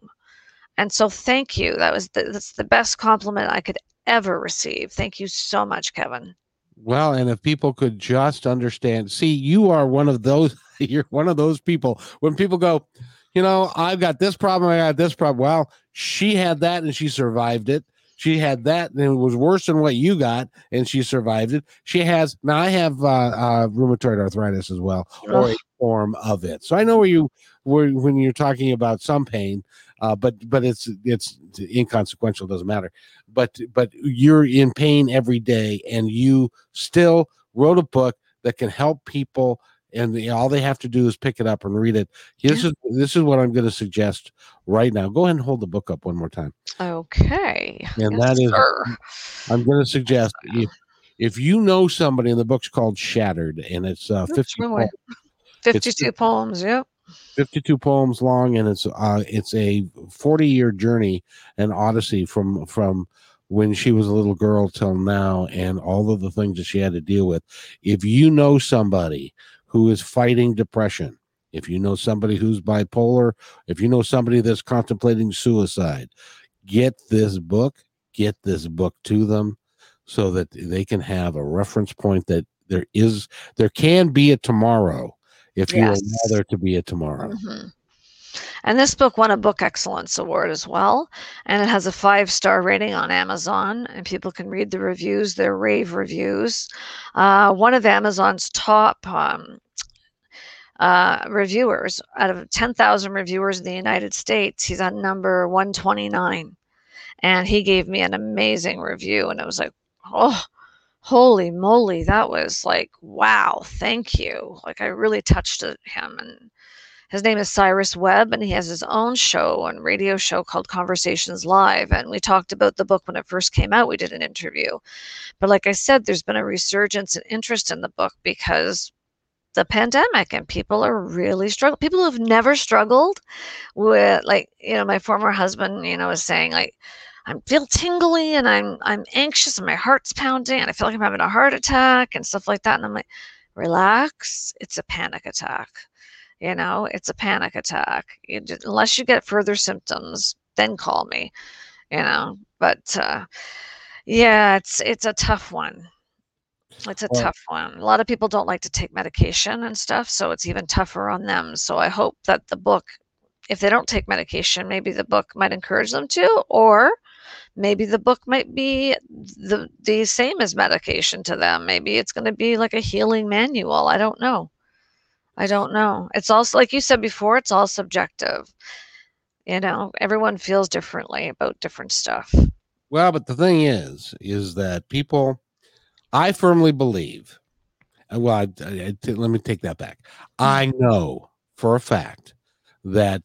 And so thank you. That was the, that's the best compliment I could ever receive. Thank you so much, Kevin. Well, and if people could just understand, see, you are one of those, you're one of those people when people go, you know, I've got this problem, I got this problem. Well, she had that and she survived it. She had that and it was worse than what you got and she survived it. She has, now I have uh, uh, rheumatoid arthritis as well, or a form of it. So I know where you, were when you're talking about some pain, uh, but but it's it's inconsequential doesn't matter but but you're in pain every day and you still wrote a book that can help people and all they have to do is pick it up and read it. This yeah. is this is what i'm going to suggest right now. Go ahead and hold the book up one more time. Okay. And yes, that is sir. i'm going to suggest if, if you know somebody and the book's called shattered and it's uh 50 poems, 52 it's, poems yep. 52 poems long and it's uh it's a 40 year journey and odyssey from from when she was a little girl till now and all of the things that she had to deal with. If you know somebody who is fighting depression if you know somebody who's bipolar if you know somebody that's contemplating suicide get this book get this book to them so that they can have a reference point that there is there can be a tomorrow if you yes. allow there to be a tomorrow. Mm-hmm. And this book won a Book Excellence Award as well. And it has a five star rating on Amazon. And people can read the reviews, they're rave reviews. Uh, one of Amazon's top um, uh, reviewers, out of 10,000 reviewers in the United States, he's on number 129. And he gave me an amazing review. And it was like, oh, holy moly, that was like, wow, thank you. Like, I really touched him. And his name is Cyrus Webb, and he has his own show and radio show called Conversations Live. And we talked about the book when it first came out. We did an interview. But like I said, there's been a resurgence in interest in the book because the pandemic and people are really struggling. People who've never struggled with, like, you know, my former husband, you know, was saying, like, I feel tingly and I'm I'm anxious and my heart's pounding and I feel like I'm having a heart attack and stuff like that. And I'm like, relax, it's a panic attack. You know, it's a panic attack. You just, unless you get further symptoms, then call me. You know, but uh, yeah, it's it's a tough one. It's a well, tough one. A lot of people don't like to take medication and stuff, so it's even tougher on them. So I hope that the book, if they don't take medication, maybe the book might encourage them to, or maybe the book might be the the same as medication to them. Maybe it's going to be like a healing manual. I don't know. I don't know. It's also like you said before it's all subjective. You know everyone feels differently about different stuff. Well but the thing is is that people i firmly believe uh, well, I, I, I, let me take that back. I know for a fact that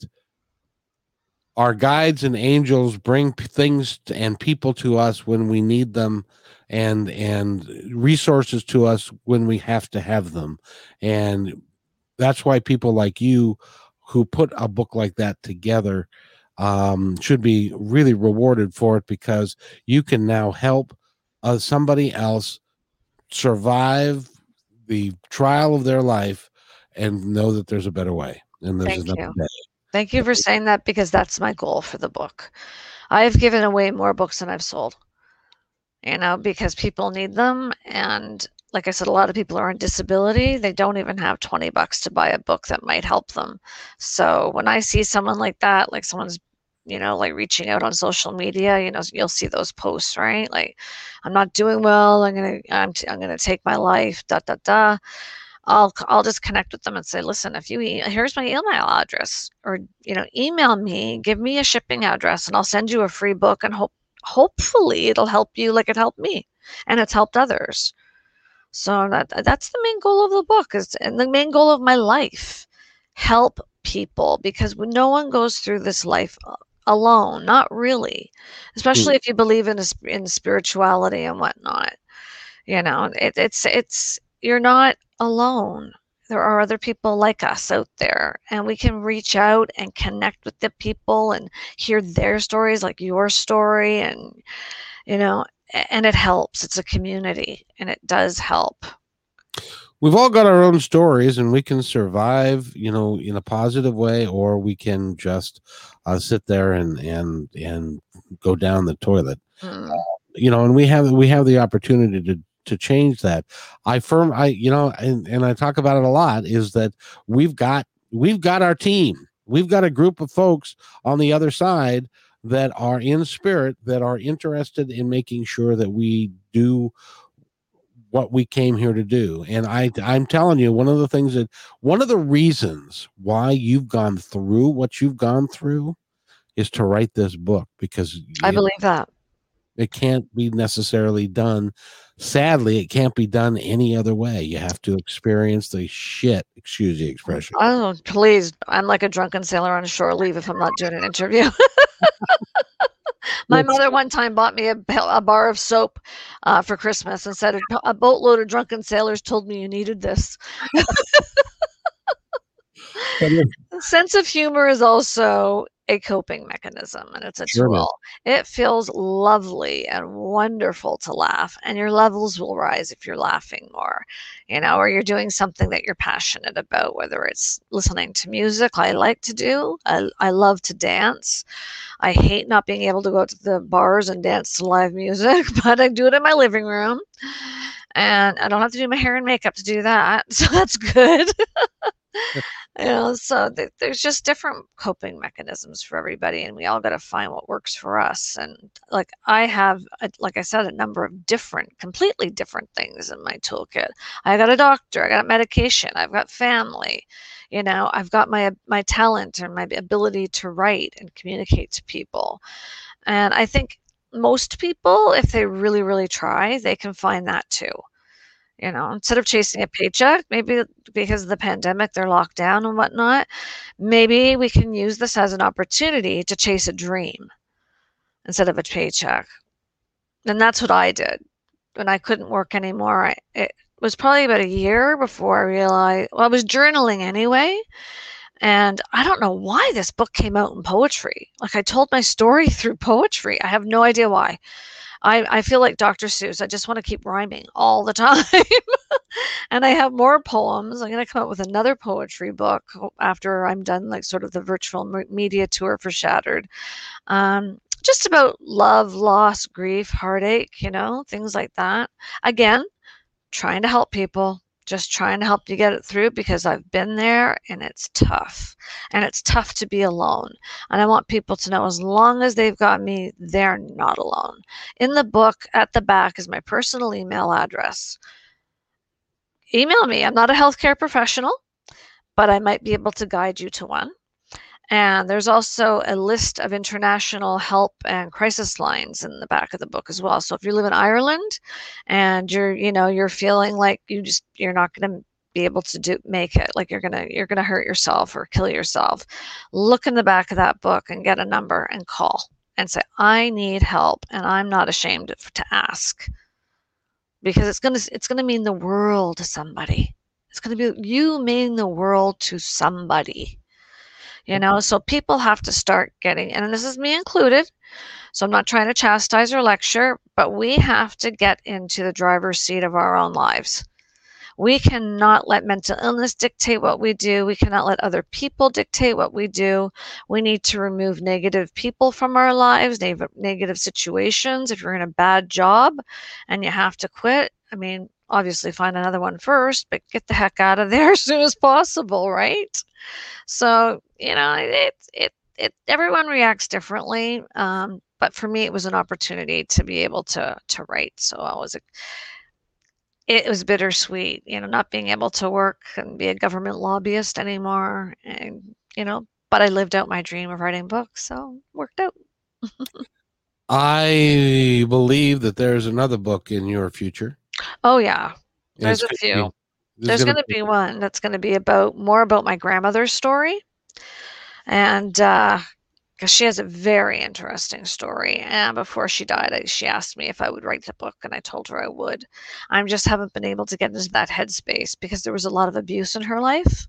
our guides and angels bring things and people to us when we need them and and resources to us when we have to have them and that's why people like you who put a book like that together um, should be really rewarded for it because you can now help uh, somebody else survive the trial of their life and know that there's a better way and there's Thank another you. day. Thank you for saying that because that's my goal for the book. I've given away more books than I've sold, you know, because people need them. And like I said, a lot of people are on disability. They don't even have 20 bucks to buy a book that might help them. So when I see someone like that, like someone's you know, like reaching out on social media, you know, you'll see those posts, right? Like, I'm not doing well. I'm gonna, I'm, t- I'm gonna take my life. Da da da. I'll, I'll just connect with them and say, listen, if you, e- here's my email address, or you know, email me, give me a shipping address, and I'll send you a free book, and hope, hopefully, it'll help you like it helped me, and it's helped others. So that that's the main goal of the book is, and the main goal of my life, help people because no one goes through this life uh, alone. Not really, especially mm. if you believe in a, in spirituality and whatnot. You know, it, it's it's you're not alone. There are other people like us out there, and we can reach out and connect with the people and hear their stories, like your story, and you know, and it helps. It's a community, and it does help we've all got our own stories and we can survive you know in a positive way or we can just uh, sit there and and and go down the toilet. Mm. uh, you know and we have we have the opportunity to to change that. I firm i you know and, and i talk about it a lot is that we've got we've got our team. We've got a group of folks on the other side that are in spirit that are interested in making sure that we do what we came here to do. And I I'm telling you, one of the things that one of the reasons why you've gone through what you've gone through is to write this book because I it, believe that. It can't be necessarily done. Sadly, it can't be done any other way. You have to experience the shit, excuse the expression. Oh, please. I'm like a drunken sailor on shore leave if I'm not doing an interview. My mother one time bought me a, a bar of soap uh, for Christmas and said, A boatload of drunken sailors told me you needed this. sense of humor is also a coping mechanism and it's a sure tool. It feels lovely and wonderful to laugh, and your levels will rise if you're laughing more, you know, or you're doing something that you're passionate about, whether it's listening to music, I like to do. I, I love to dance. I hate not being able to go to the bars and dance to live music, but I do it in my living room. And I don't have to do my hair and makeup to do that. So that's good. you know so th- there's just different coping mechanisms for everybody and we all got to find what works for us and like i have a, like i said a number of different completely different things in my toolkit. I got a doctor i got medication i've got family you know i've got my my talent and my ability to write and communicate to people and i think most people if they really really try they can find that too you know instead of chasing a paycheck maybe because of the pandemic they're locked down and whatnot maybe we can use this as an opportunity to chase a dream instead of a paycheck and that's what i did when i couldn't work anymore I, it was probably about a year before i realized well i was journaling anyway and I don't know why this book came out in poetry. Like I told my story through poetry. I have no idea why. I, I feel like Dr. Seuss. I just want to keep rhyming all the time. and I have more poems. I'm going to come up with another poetry book after I'm done, like sort of the virtual media tour for Shattered. Um, just about love, loss, grief, heartache, you know, things like that. Again, trying to help people, just trying to help you get it through because I've been there and it's tough. And it's tough to be alone. And I want people to know as long as they've got me, they're not alone. In the book, at the back, is my personal email address. Email me. I'm not a healthcare professional, but I might be able to guide you to one. And there's also a list of international help and crisis lines in the back of the book as well. So if you live in Ireland and you're, you know, you're feeling like you just you're not going to be able to do make it like you're gonna you're gonna hurt yourself or kill yourself look in the back of that book and get a number and call and say i need help and i'm not ashamed to ask. Because it's gonna it's gonna mean the world to somebody. It's gonna be you mean the world to somebody you know so people have to start getting and this is me included so i'm not trying to chastise or lecture but we have to get into the driver's seat of our own lives we cannot let mental illness dictate what we do. We cannot let other people dictate what we do. We need to remove negative people from our lives, negative situations. If you're in a bad job and you have to quit, I mean, obviously find another one first, but get the heck out of there as soon as possible, right? So, you know, it, it, it, everyone reacts differently. Um, but for me, it was an opportunity to be able to, to write. So I was it was bittersweet, you know, not being able to work and be a government lobbyist anymore. And, you know, but I lived out my dream of writing books, so worked out. I believe that there's another book in your future. Oh yeah. There's a few. Be, there's, there's going to be one that's going to be about more about my grandmother's story. And uh because she has a very interesting story. And before she died, she asked me if I would write the book, and I told her I would. I just haven't been able to get into that headspace because there was a lot of abuse in her life.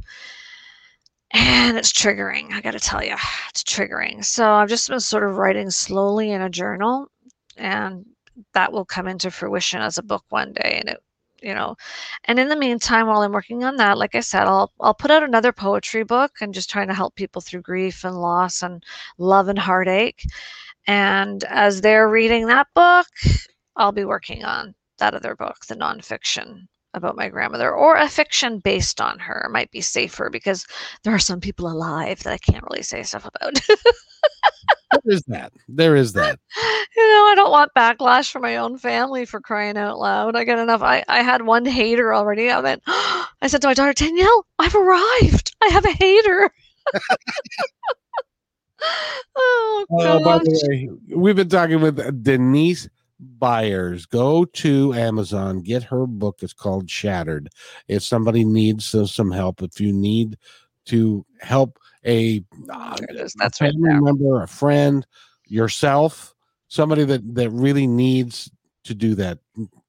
And it's triggering, I got to tell you, it's triggering. So I've just been sort of writing slowly in a journal, and that will come into fruition as a book one day. And it you know. And in the meantime while i'm working on that like i said i'll i'll put out another poetry book and just trying to help people through grief and loss and love and heartache. And as they're reading that book i'll be working on that other book the nonfiction about my grandmother or a fiction based on her. Might be safer because there are some people alive that i can't really say stuff about there is that. There is that. You know, I don't want backlash from my own family for crying out loud. I get enough. I, I had one hater already. I went, I said to my daughter, Danielle, I've arrived. I have a hater. oh, uh, by the way, we've been talking with Denise Byers. Go to Amazon, get her book. It's called Shattered. If somebody needs some help, if you need to help a, uh, That's a family right member, a friend, yourself, somebody that that really needs to do that.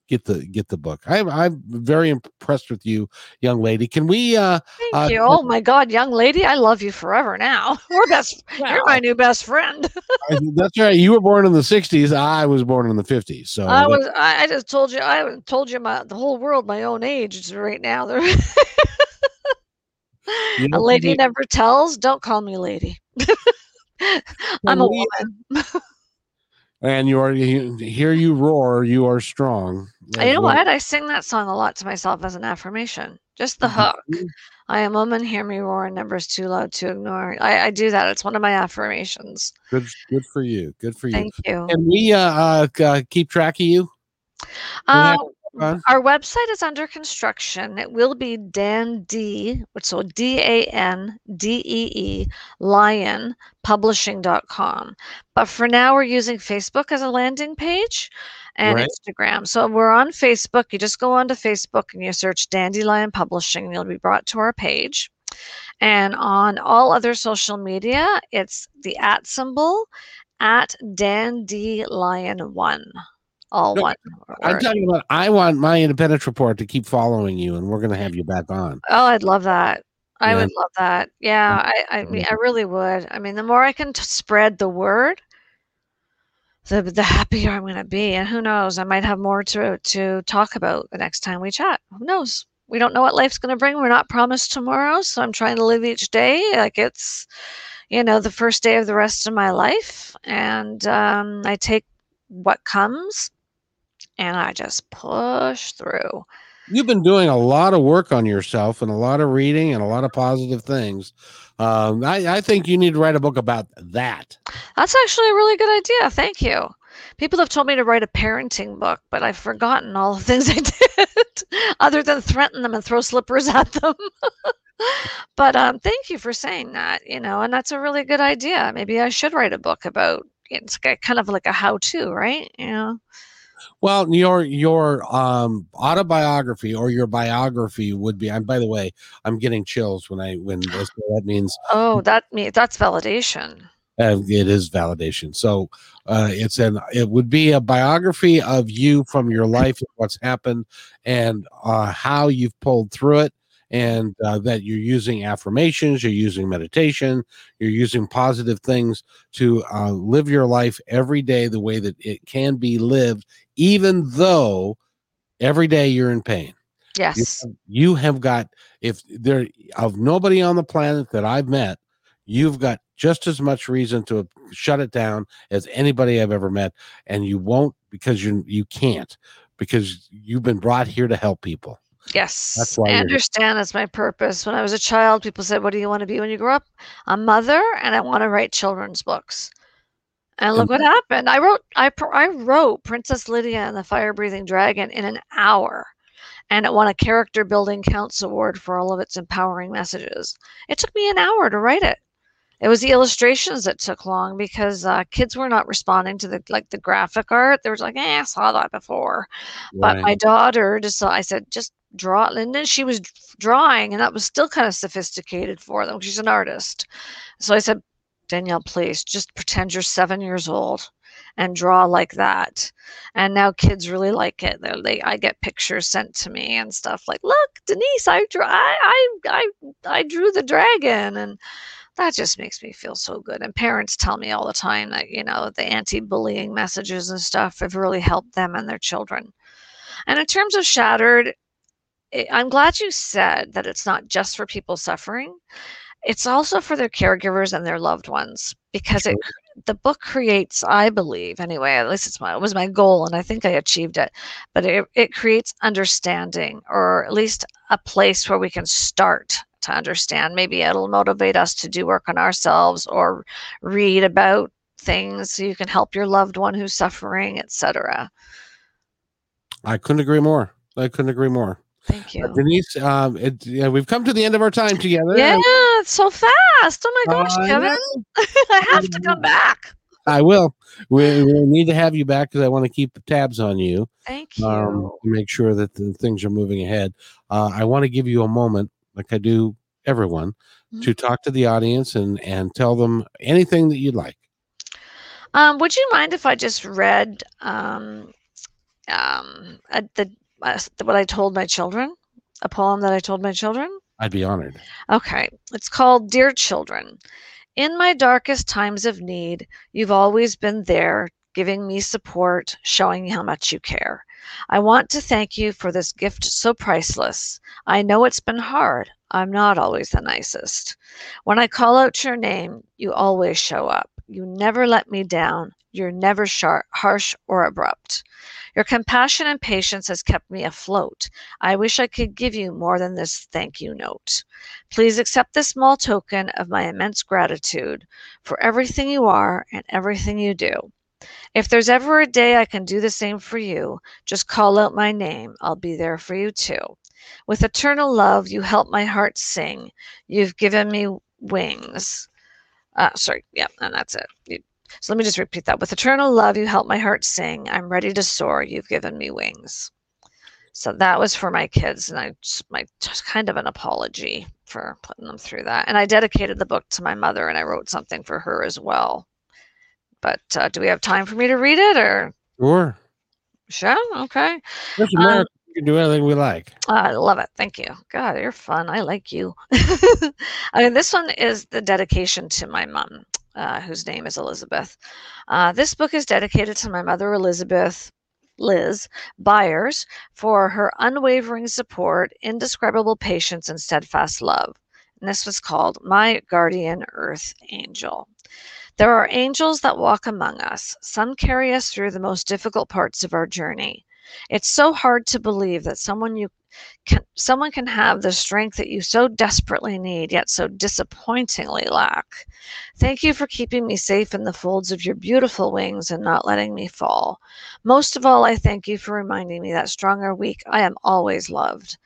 Get the get the book. I'm I'm very impressed with you, young lady. Can we? uh Thank uh, you. Oh my God, young lady, I love you forever. Now we're best. You're my new best friend. that's right. You were born in the '60s. I was born in the '50s. So I was. I just told you. I told you my the whole world my own age right now. You know, a lady never tells. Don't call me lady. I'm a woman. and you are hear you roar. You are strong. You know what? I sing that song a lot to myself as an affirmation. Just the hook. I am a woman. Hear me roar. And numbers too loud to ignore. I, I do that. It's one of my affirmations. Good. Good for you. Good for you. Thank you. Can we uh, uh keep track of you? Our website is under construction. It will be Dan D, so D A N D E E, lion publishing.com. But for now, we're using Facebook as a landing page and right. Instagram. So we're on Facebook. You just go onto Facebook and you search Dandelion Publishing, and you'll be brought to our page. And on all other social media, it's the at symbol at Dandelion1 all no, one. I'm talking about. I want my independence report to keep following you, and we're going to have you back on. Oh, I'd love that. I yeah. would love that. Yeah, I, I mean, I really would. I mean, the more I can t- spread the word, the the happier I'm going to be. And who knows, I might have more to to talk about the next time we chat. Who knows? We don't know what life's going to bring. We're not promised tomorrow, so I'm trying to live each day like it's, you know, the first day of the rest of my life, and um, I take what comes and I just push through. You've been doing a lot of work on yourself and a lot of reading and a lot of positive things. Um, I, I think you need to write a book about that. That's actually a really good idea. Thank you. People have told me to write a parenting book, but I've forgotten all the things I did other than threaten them and throw slippers at them. but um, thank you for saying that. You know, and that's a really good idea. Maybe I should write a book about. It's kind of like a how-to, right? You know. Well, your your um autobiography or your biography would be. And by the way, I'm getting chills when I when this, that means. Oh, that means that's validation. Uh, it is validation. So uh, it's an it would be a biography of you from your life, what's happened, and uh, how you've pulled through it, and uh, that you're using affirmations, you're using meditation, you're using positive things to uh, live your life every day the way that it can be lived, even though every day you're in pain. Yes, you, have got if there of nobody on the planet that I've met, you've got just as much reason to shut it down as anybody I've ever met, and you won't because you you can't because you've been brought here to help people. Yes, That's why I understand that's my purpose. When I was a child, people said, "What do you want to be when you grow up?" A mother, and I want to write children's books. And look what happened. I wrote I I wrote Princess Lydia and the Fire Breathing Dragon in an hour. And it won a character building counts award for all of its empowering messages. It took me an hour to write it it was the illustrations that took long because uh, kids were not responding to the like the graphic art. They were like, "Eh, I saw that before." Right. But my daughter just I said, "Just draw it," and then she was drawing, and that was still kind of sophisticated for them. She's an artist, so I said, "Danielle, please just pretend you're seven years old." and draw like that. And now kids really like it. They're, they I get pictures sent to me and stuff like, "Look, Denise, I drew I I I, I drew the dragon." And that just makes me feel so good. And parents tell me all the time that, you know, the anti bullying messages and stuff have really helped them and their children. And in terms of Shattered, eh, I'm glad you said that it's not just for people suffering. It's also for their caregivers and their loved ones because it the book creates, I believe, anyway, at least it's my it was my goal and I think I achieved it, but it, it creates understanding or at least a place where we can start to understand. Maybe it'll motivate us to do work on ourselves or read about things so you can help your loved one who's suffering, etc. I couldn't agree more. I couldn't agree more. Thank you, uh, Denise. Um, it, yeah, we've come to the end of our time together. Yeah, it's so fast. Oh my gosh, uh, Kevin! I have to come back. I will. We, we need to have you back because I want to keep tabs on you. Thank you. Um, to make sure that the things are moving ahead. Uh, I want to give you a moment like I do everyone, mm-hmm. to talk to the audience and and tell them anything that you'd like. Um, would you mind if I just read um, um, the uh, what I told my children, a poem that I told my children? I'd be honored. Okay, it's called "Dear Children." In my darkest times of need, you've always been there, giving me support, showing how much you care. I want to thank you for this gift so priceless. I know it's been hard. I'm not always the nicest. When I call out your name, you always show up. You never let me down. You're never sharp, harsh or abrupt. Your compassion and patience has kept me afloat. I wish I could give you more than this thank you note. Please accept this small token of my immense gratitude for everything you are and everything you do. If there's ever a day I can do the same for you, just call out my name. I'll be there for you too. With eternal love, you help my heart sing. You've given me wings. Uh, sorry, yeah, and that's it. You, so let me just repeat that. With eternal love, you help my heart sing. I'm ready to soar. You've given me wings. So that was for my kids, and I just my just kind of an apology for putting them through that. And I dedicated the book to my mother, and I wrote something for her as well. But uh, do we have time for me to read it or? Sure. Sure. Okay. Um, we can do anything we like. I love it. Thank you. God, you're fun. I like you. I mean, this one is the dedication to my mom, uh, whose name is Elizabeth. Uh, this book is dedicated to my mother, Elizabeth. Liz Byers for her unwavering support, indescribable patience, and steadfast love. And this was called My Guardian Earth Angel. There are angels that walk among us. Some carry us through the most difficult parts of our journey. It's so hard to believe that someone you can someone can have the strength that you so desperately need yet so disappointingly lack. Thank you for keeping me safe in the folds of your beautiful wings and not letting me fall. Most of all, I thank you for reminding me that strong or weak, I am always loved.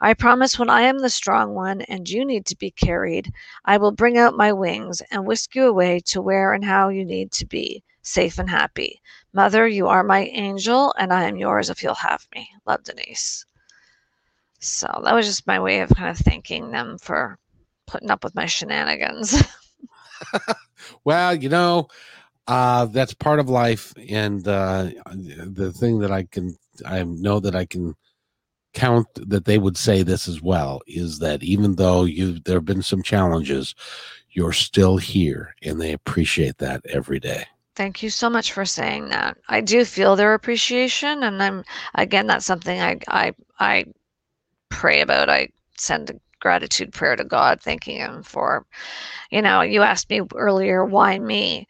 I promise when I am the strong one and you need to be carried, I will bring out my wings and whisk you away to where and how you need to be, safe and happy. Mother, you are my angel, and I am yours if you'll have me. Love, Denise. So that was just my way of kind of thanking them for putting up with my shenanigans. well, you know, uh, that's part of life, and uh, the thing that I can, I know that I can count that they would say this as well is that even though you there have been some challenges, you're still here, and they appreciate that every day. Thank you so much for saying that. I do feel their appreciation, and I'm again that's something I I I pray about. I send a gratitude prayer to God, thanking Him for, you know, you asked me earlier, why me?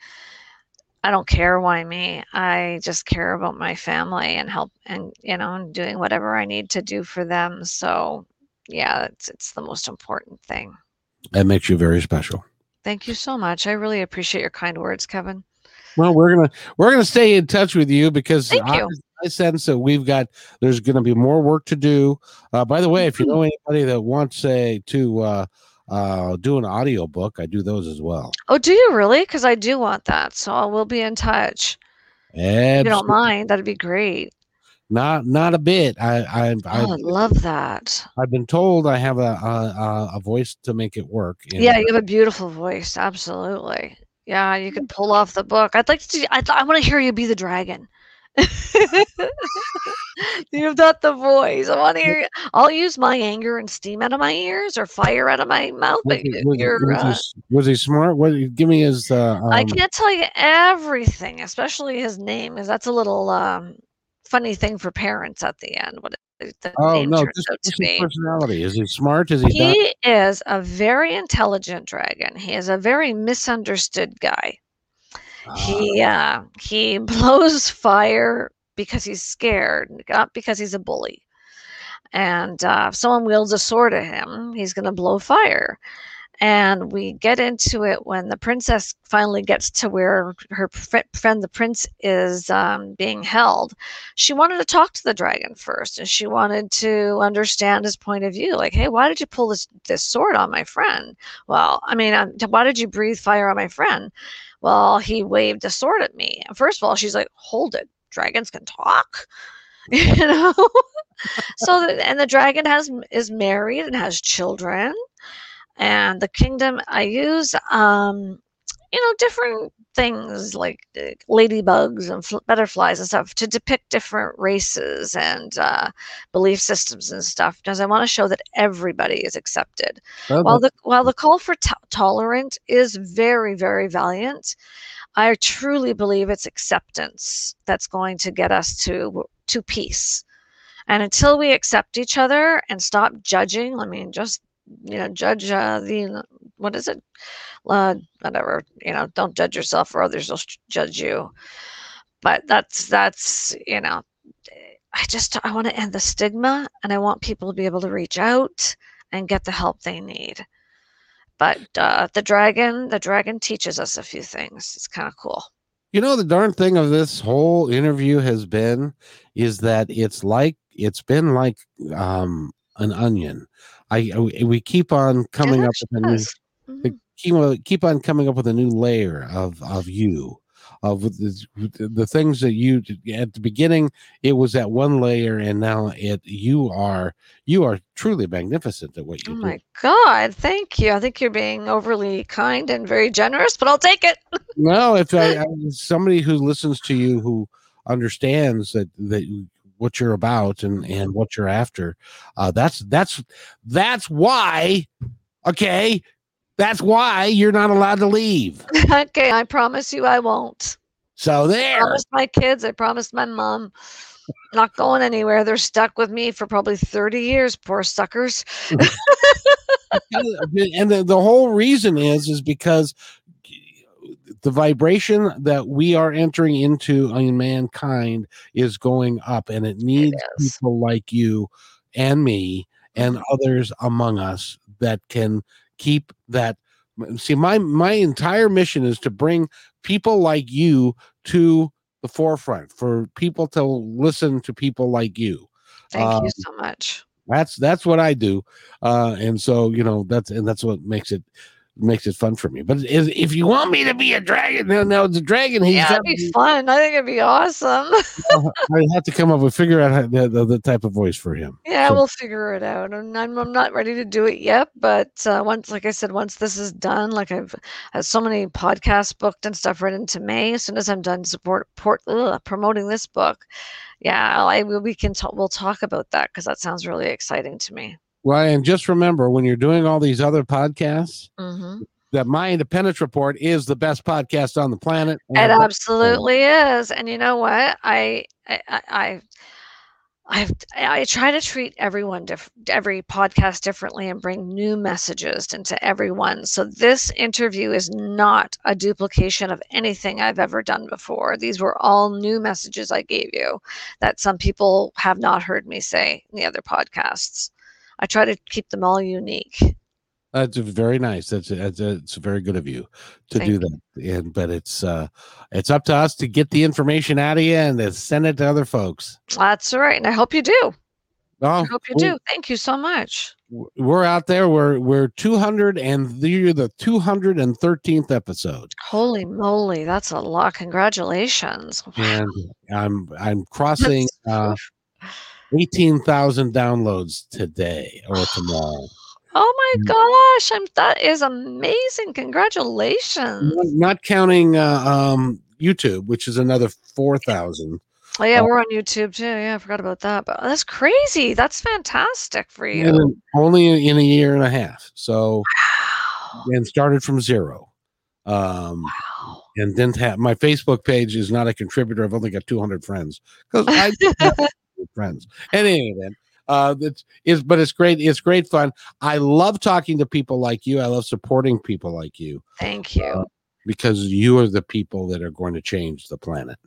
I don't care why me. I just care about my family and help and you know, and doing whatever I need to do for them. So yeah, it's it's the most important thing. That makes you very special. Thank you so much. I really appreciate your kind words, Kevin. Well, we're gonna we're gonna stay in touch with you because I, I, sense that we've got there's gonna be more work to do. Uh, by the way, if you know mm-hmm. anybody that wants say to uh, uh, do an audio book, I do those as well. Oh, do you really? Because I do want that, so I will be in touch. Absolutely. If you don't mind, that'd be great. Not not a bit. I I oh, I love that. I've been told I have a a, a voice to make it work. Yeah, you have a beautiful voice. Absolutely. Yeah, you could pull off the book. I'd like to. I, I want to hear you be the dragon. You've got the voice. I want to hear you. I'll use my anger and steam out of my ears or fire out of my mouth. Was, he, was, uh, he, was he, smart? What? Give me his. Uh, um, I can't tell you everything, especially his name, because that's a little um, funny thing for parents at the end. What the oh no, just, just his personality. Is he smart? Is he? He is a very intelligent dragon. He is a very misunderstood guy. He uh, he blows fire because he's scared, not because he's a bully. And uh, if someone wields a sword at him, he's going to blow fire. And we get into it when the princess finally gets to where her friend, the prince, is um, being held. She wanted to talk to the dragon first, and she wanted to understand his point of view. Like, hey, why did you pull this this sword on my friend? Well, I mean, um, why did you breathe fire on my friend? Well, he waved a sword at me. and First of all, she's like, hold it, dragons can talk. you know so and the dragon has is married and has children and the kingdom i use um you know different things like ladybugs and fl- butterflies and stuff to depict different races and uh, belief systems and stuff because I want to show that everybody is accepted. Okay. While the while the call for t- tolerant is very very valiant, I truly believe it's acceptance that's going to get us to to peace. And until we accept each other and stop judging, I mean, just you know, judge uh, the what is it? Uh, whatever. You know, don't judge yourself, or others will judge you. But that's that's you know, I just I want to end the stigma, and I want people to be able to reach out and get the help they need. But uh, the dragon, the dragon teaches us a few things. It's kind of cool. You know, the darn thing of this whole interview has been is that it's like it's been like um, an onion. I, I we keep on coming up with a new mm-hmm. keep, keep on coming up with a new layer of of you of the, the things that you at the beginning it was that one layer and now it you are you are truly magnificent at what you do. oh do. my god thank you i think you're being overly kind and very generous but i'll take it no if I, I somebody who listens to you who understands that that what you're about and and what you're after. Uh, that's that's that's why. Okay, that's why you're not allowed to leave. okay, I promise you, I won't. So there. I promised my kids. I promised my mom. Not going anywhere. They're stuck with me for probably 30 years, poor suckers. and the, the whole reason is is because the vibration that we are entering into in mankind is going up and it needs it people like you and me and mm-hmm. others among us that can keep that see my my entire mission is to bring people like you to the forefront for people to listen to people like you. Thank um, you so much. That's that's what I do, uh, and so you know that's and that's what makes it makes it fun for me. But if, if you want me to be a dragon, no, no, the dragon. He's yeah, it'd be fun. I think it'd be awesome. I have to come up with figure out how, the, the, the type of voice for him. Yeah, so. we'll figure it out. And I'm, I'm not ready to do it yet, but uh, once, like I said, once this is done, like I've had so many podcasts booked and stuff right into May. As soon as I'm done support, port, ugh, promoting this book, yeah, I we can t- we'll talk about that because that sounds really exciting to me. Well, and just remember when you're doing all these other podcasts, mm-hmm. that My Independence Report is the best podcast on the planet. It absolutely is. And you know what? I I I I've I try to treat everyone diff- every podcast differently and bring new messages into everyone. So this interview is not a duplication of anything I've ever done before. These were all new messages I gave you that some people have not heard me say in the other podcasts. I try to keep them all unique. That's very nice. That's that's it's very good of you to Thank do that. And but it's uh it's up to us to get the information out of you and to send it to other folks. That's right, and I hope you do. Oh, I hope you do. Thank you so much. We're out there. We're we're 200 and you're the 213th episode. Holy moly, that's a lot. Congratulations. And I'm I'm crossing uh 18,000 downloads today or tomorrow. Oh my mm. gosh, I'm that is amazing. Congratulations. Not counting uh, um, YouTube, which is another 4,000. Oh yeah, uh, we're on YouTube too. Yeah, I forgot about that. But that's crazy. That's fantastic for you. Only in a year and a half. So wow. and started from zero. Um wow. and didn't have my Facebook page is not a contributor. I've only got 200 friends because I friends. And anyway, uh, it's is but it's great. It's great fun. I love talking to people like you. I love supporting people like you. Thank you. Uh, because you are the people that are going to change the planet.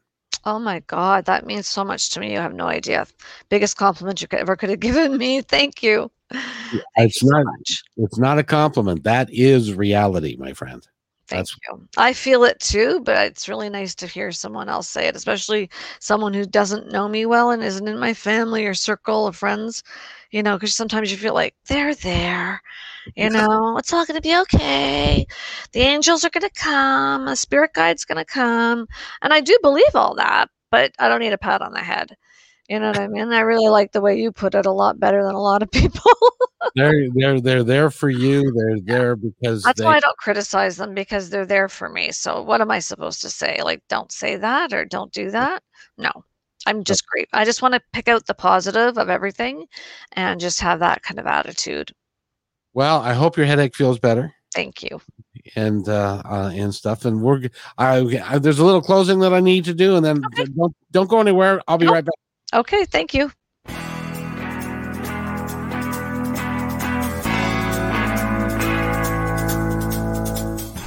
Oh my God, that means so much to me. You have no idea. Biggest compliment you could ever could have given me. Thank you. Thank it's you not. So it's not a compliment. That is reality, my friend. Thank That's, you. I feel it too, but it's really nice to hear someone else say it, especially someone who doesn't know me well and isn't in my family or circle of friends. You know, because sometimes you feel like they're there. You know, it's all going to be okay. The angels are going to come. A spirit guide's going to come. And I do believe all that, but I don't need a pat on the head. You know what I mean? I really like the way you put it a lot better than a lot of people. They're they're they're there for you. They're there because that's they... why I don't criticize them because they're there for me. So what am I supposed to say? Like, don't say that or don't do that? No, I'm just great. I just want to pick out the positive of everything, and just have that kind of attitude. Well, I hope your headache feels better. Thank you. And uh, uh and stuff, and we're I, I, there's a little closing that I need to do, and then okay. don't don't go anywhere. I'll be nope. right back. Okay, thank you.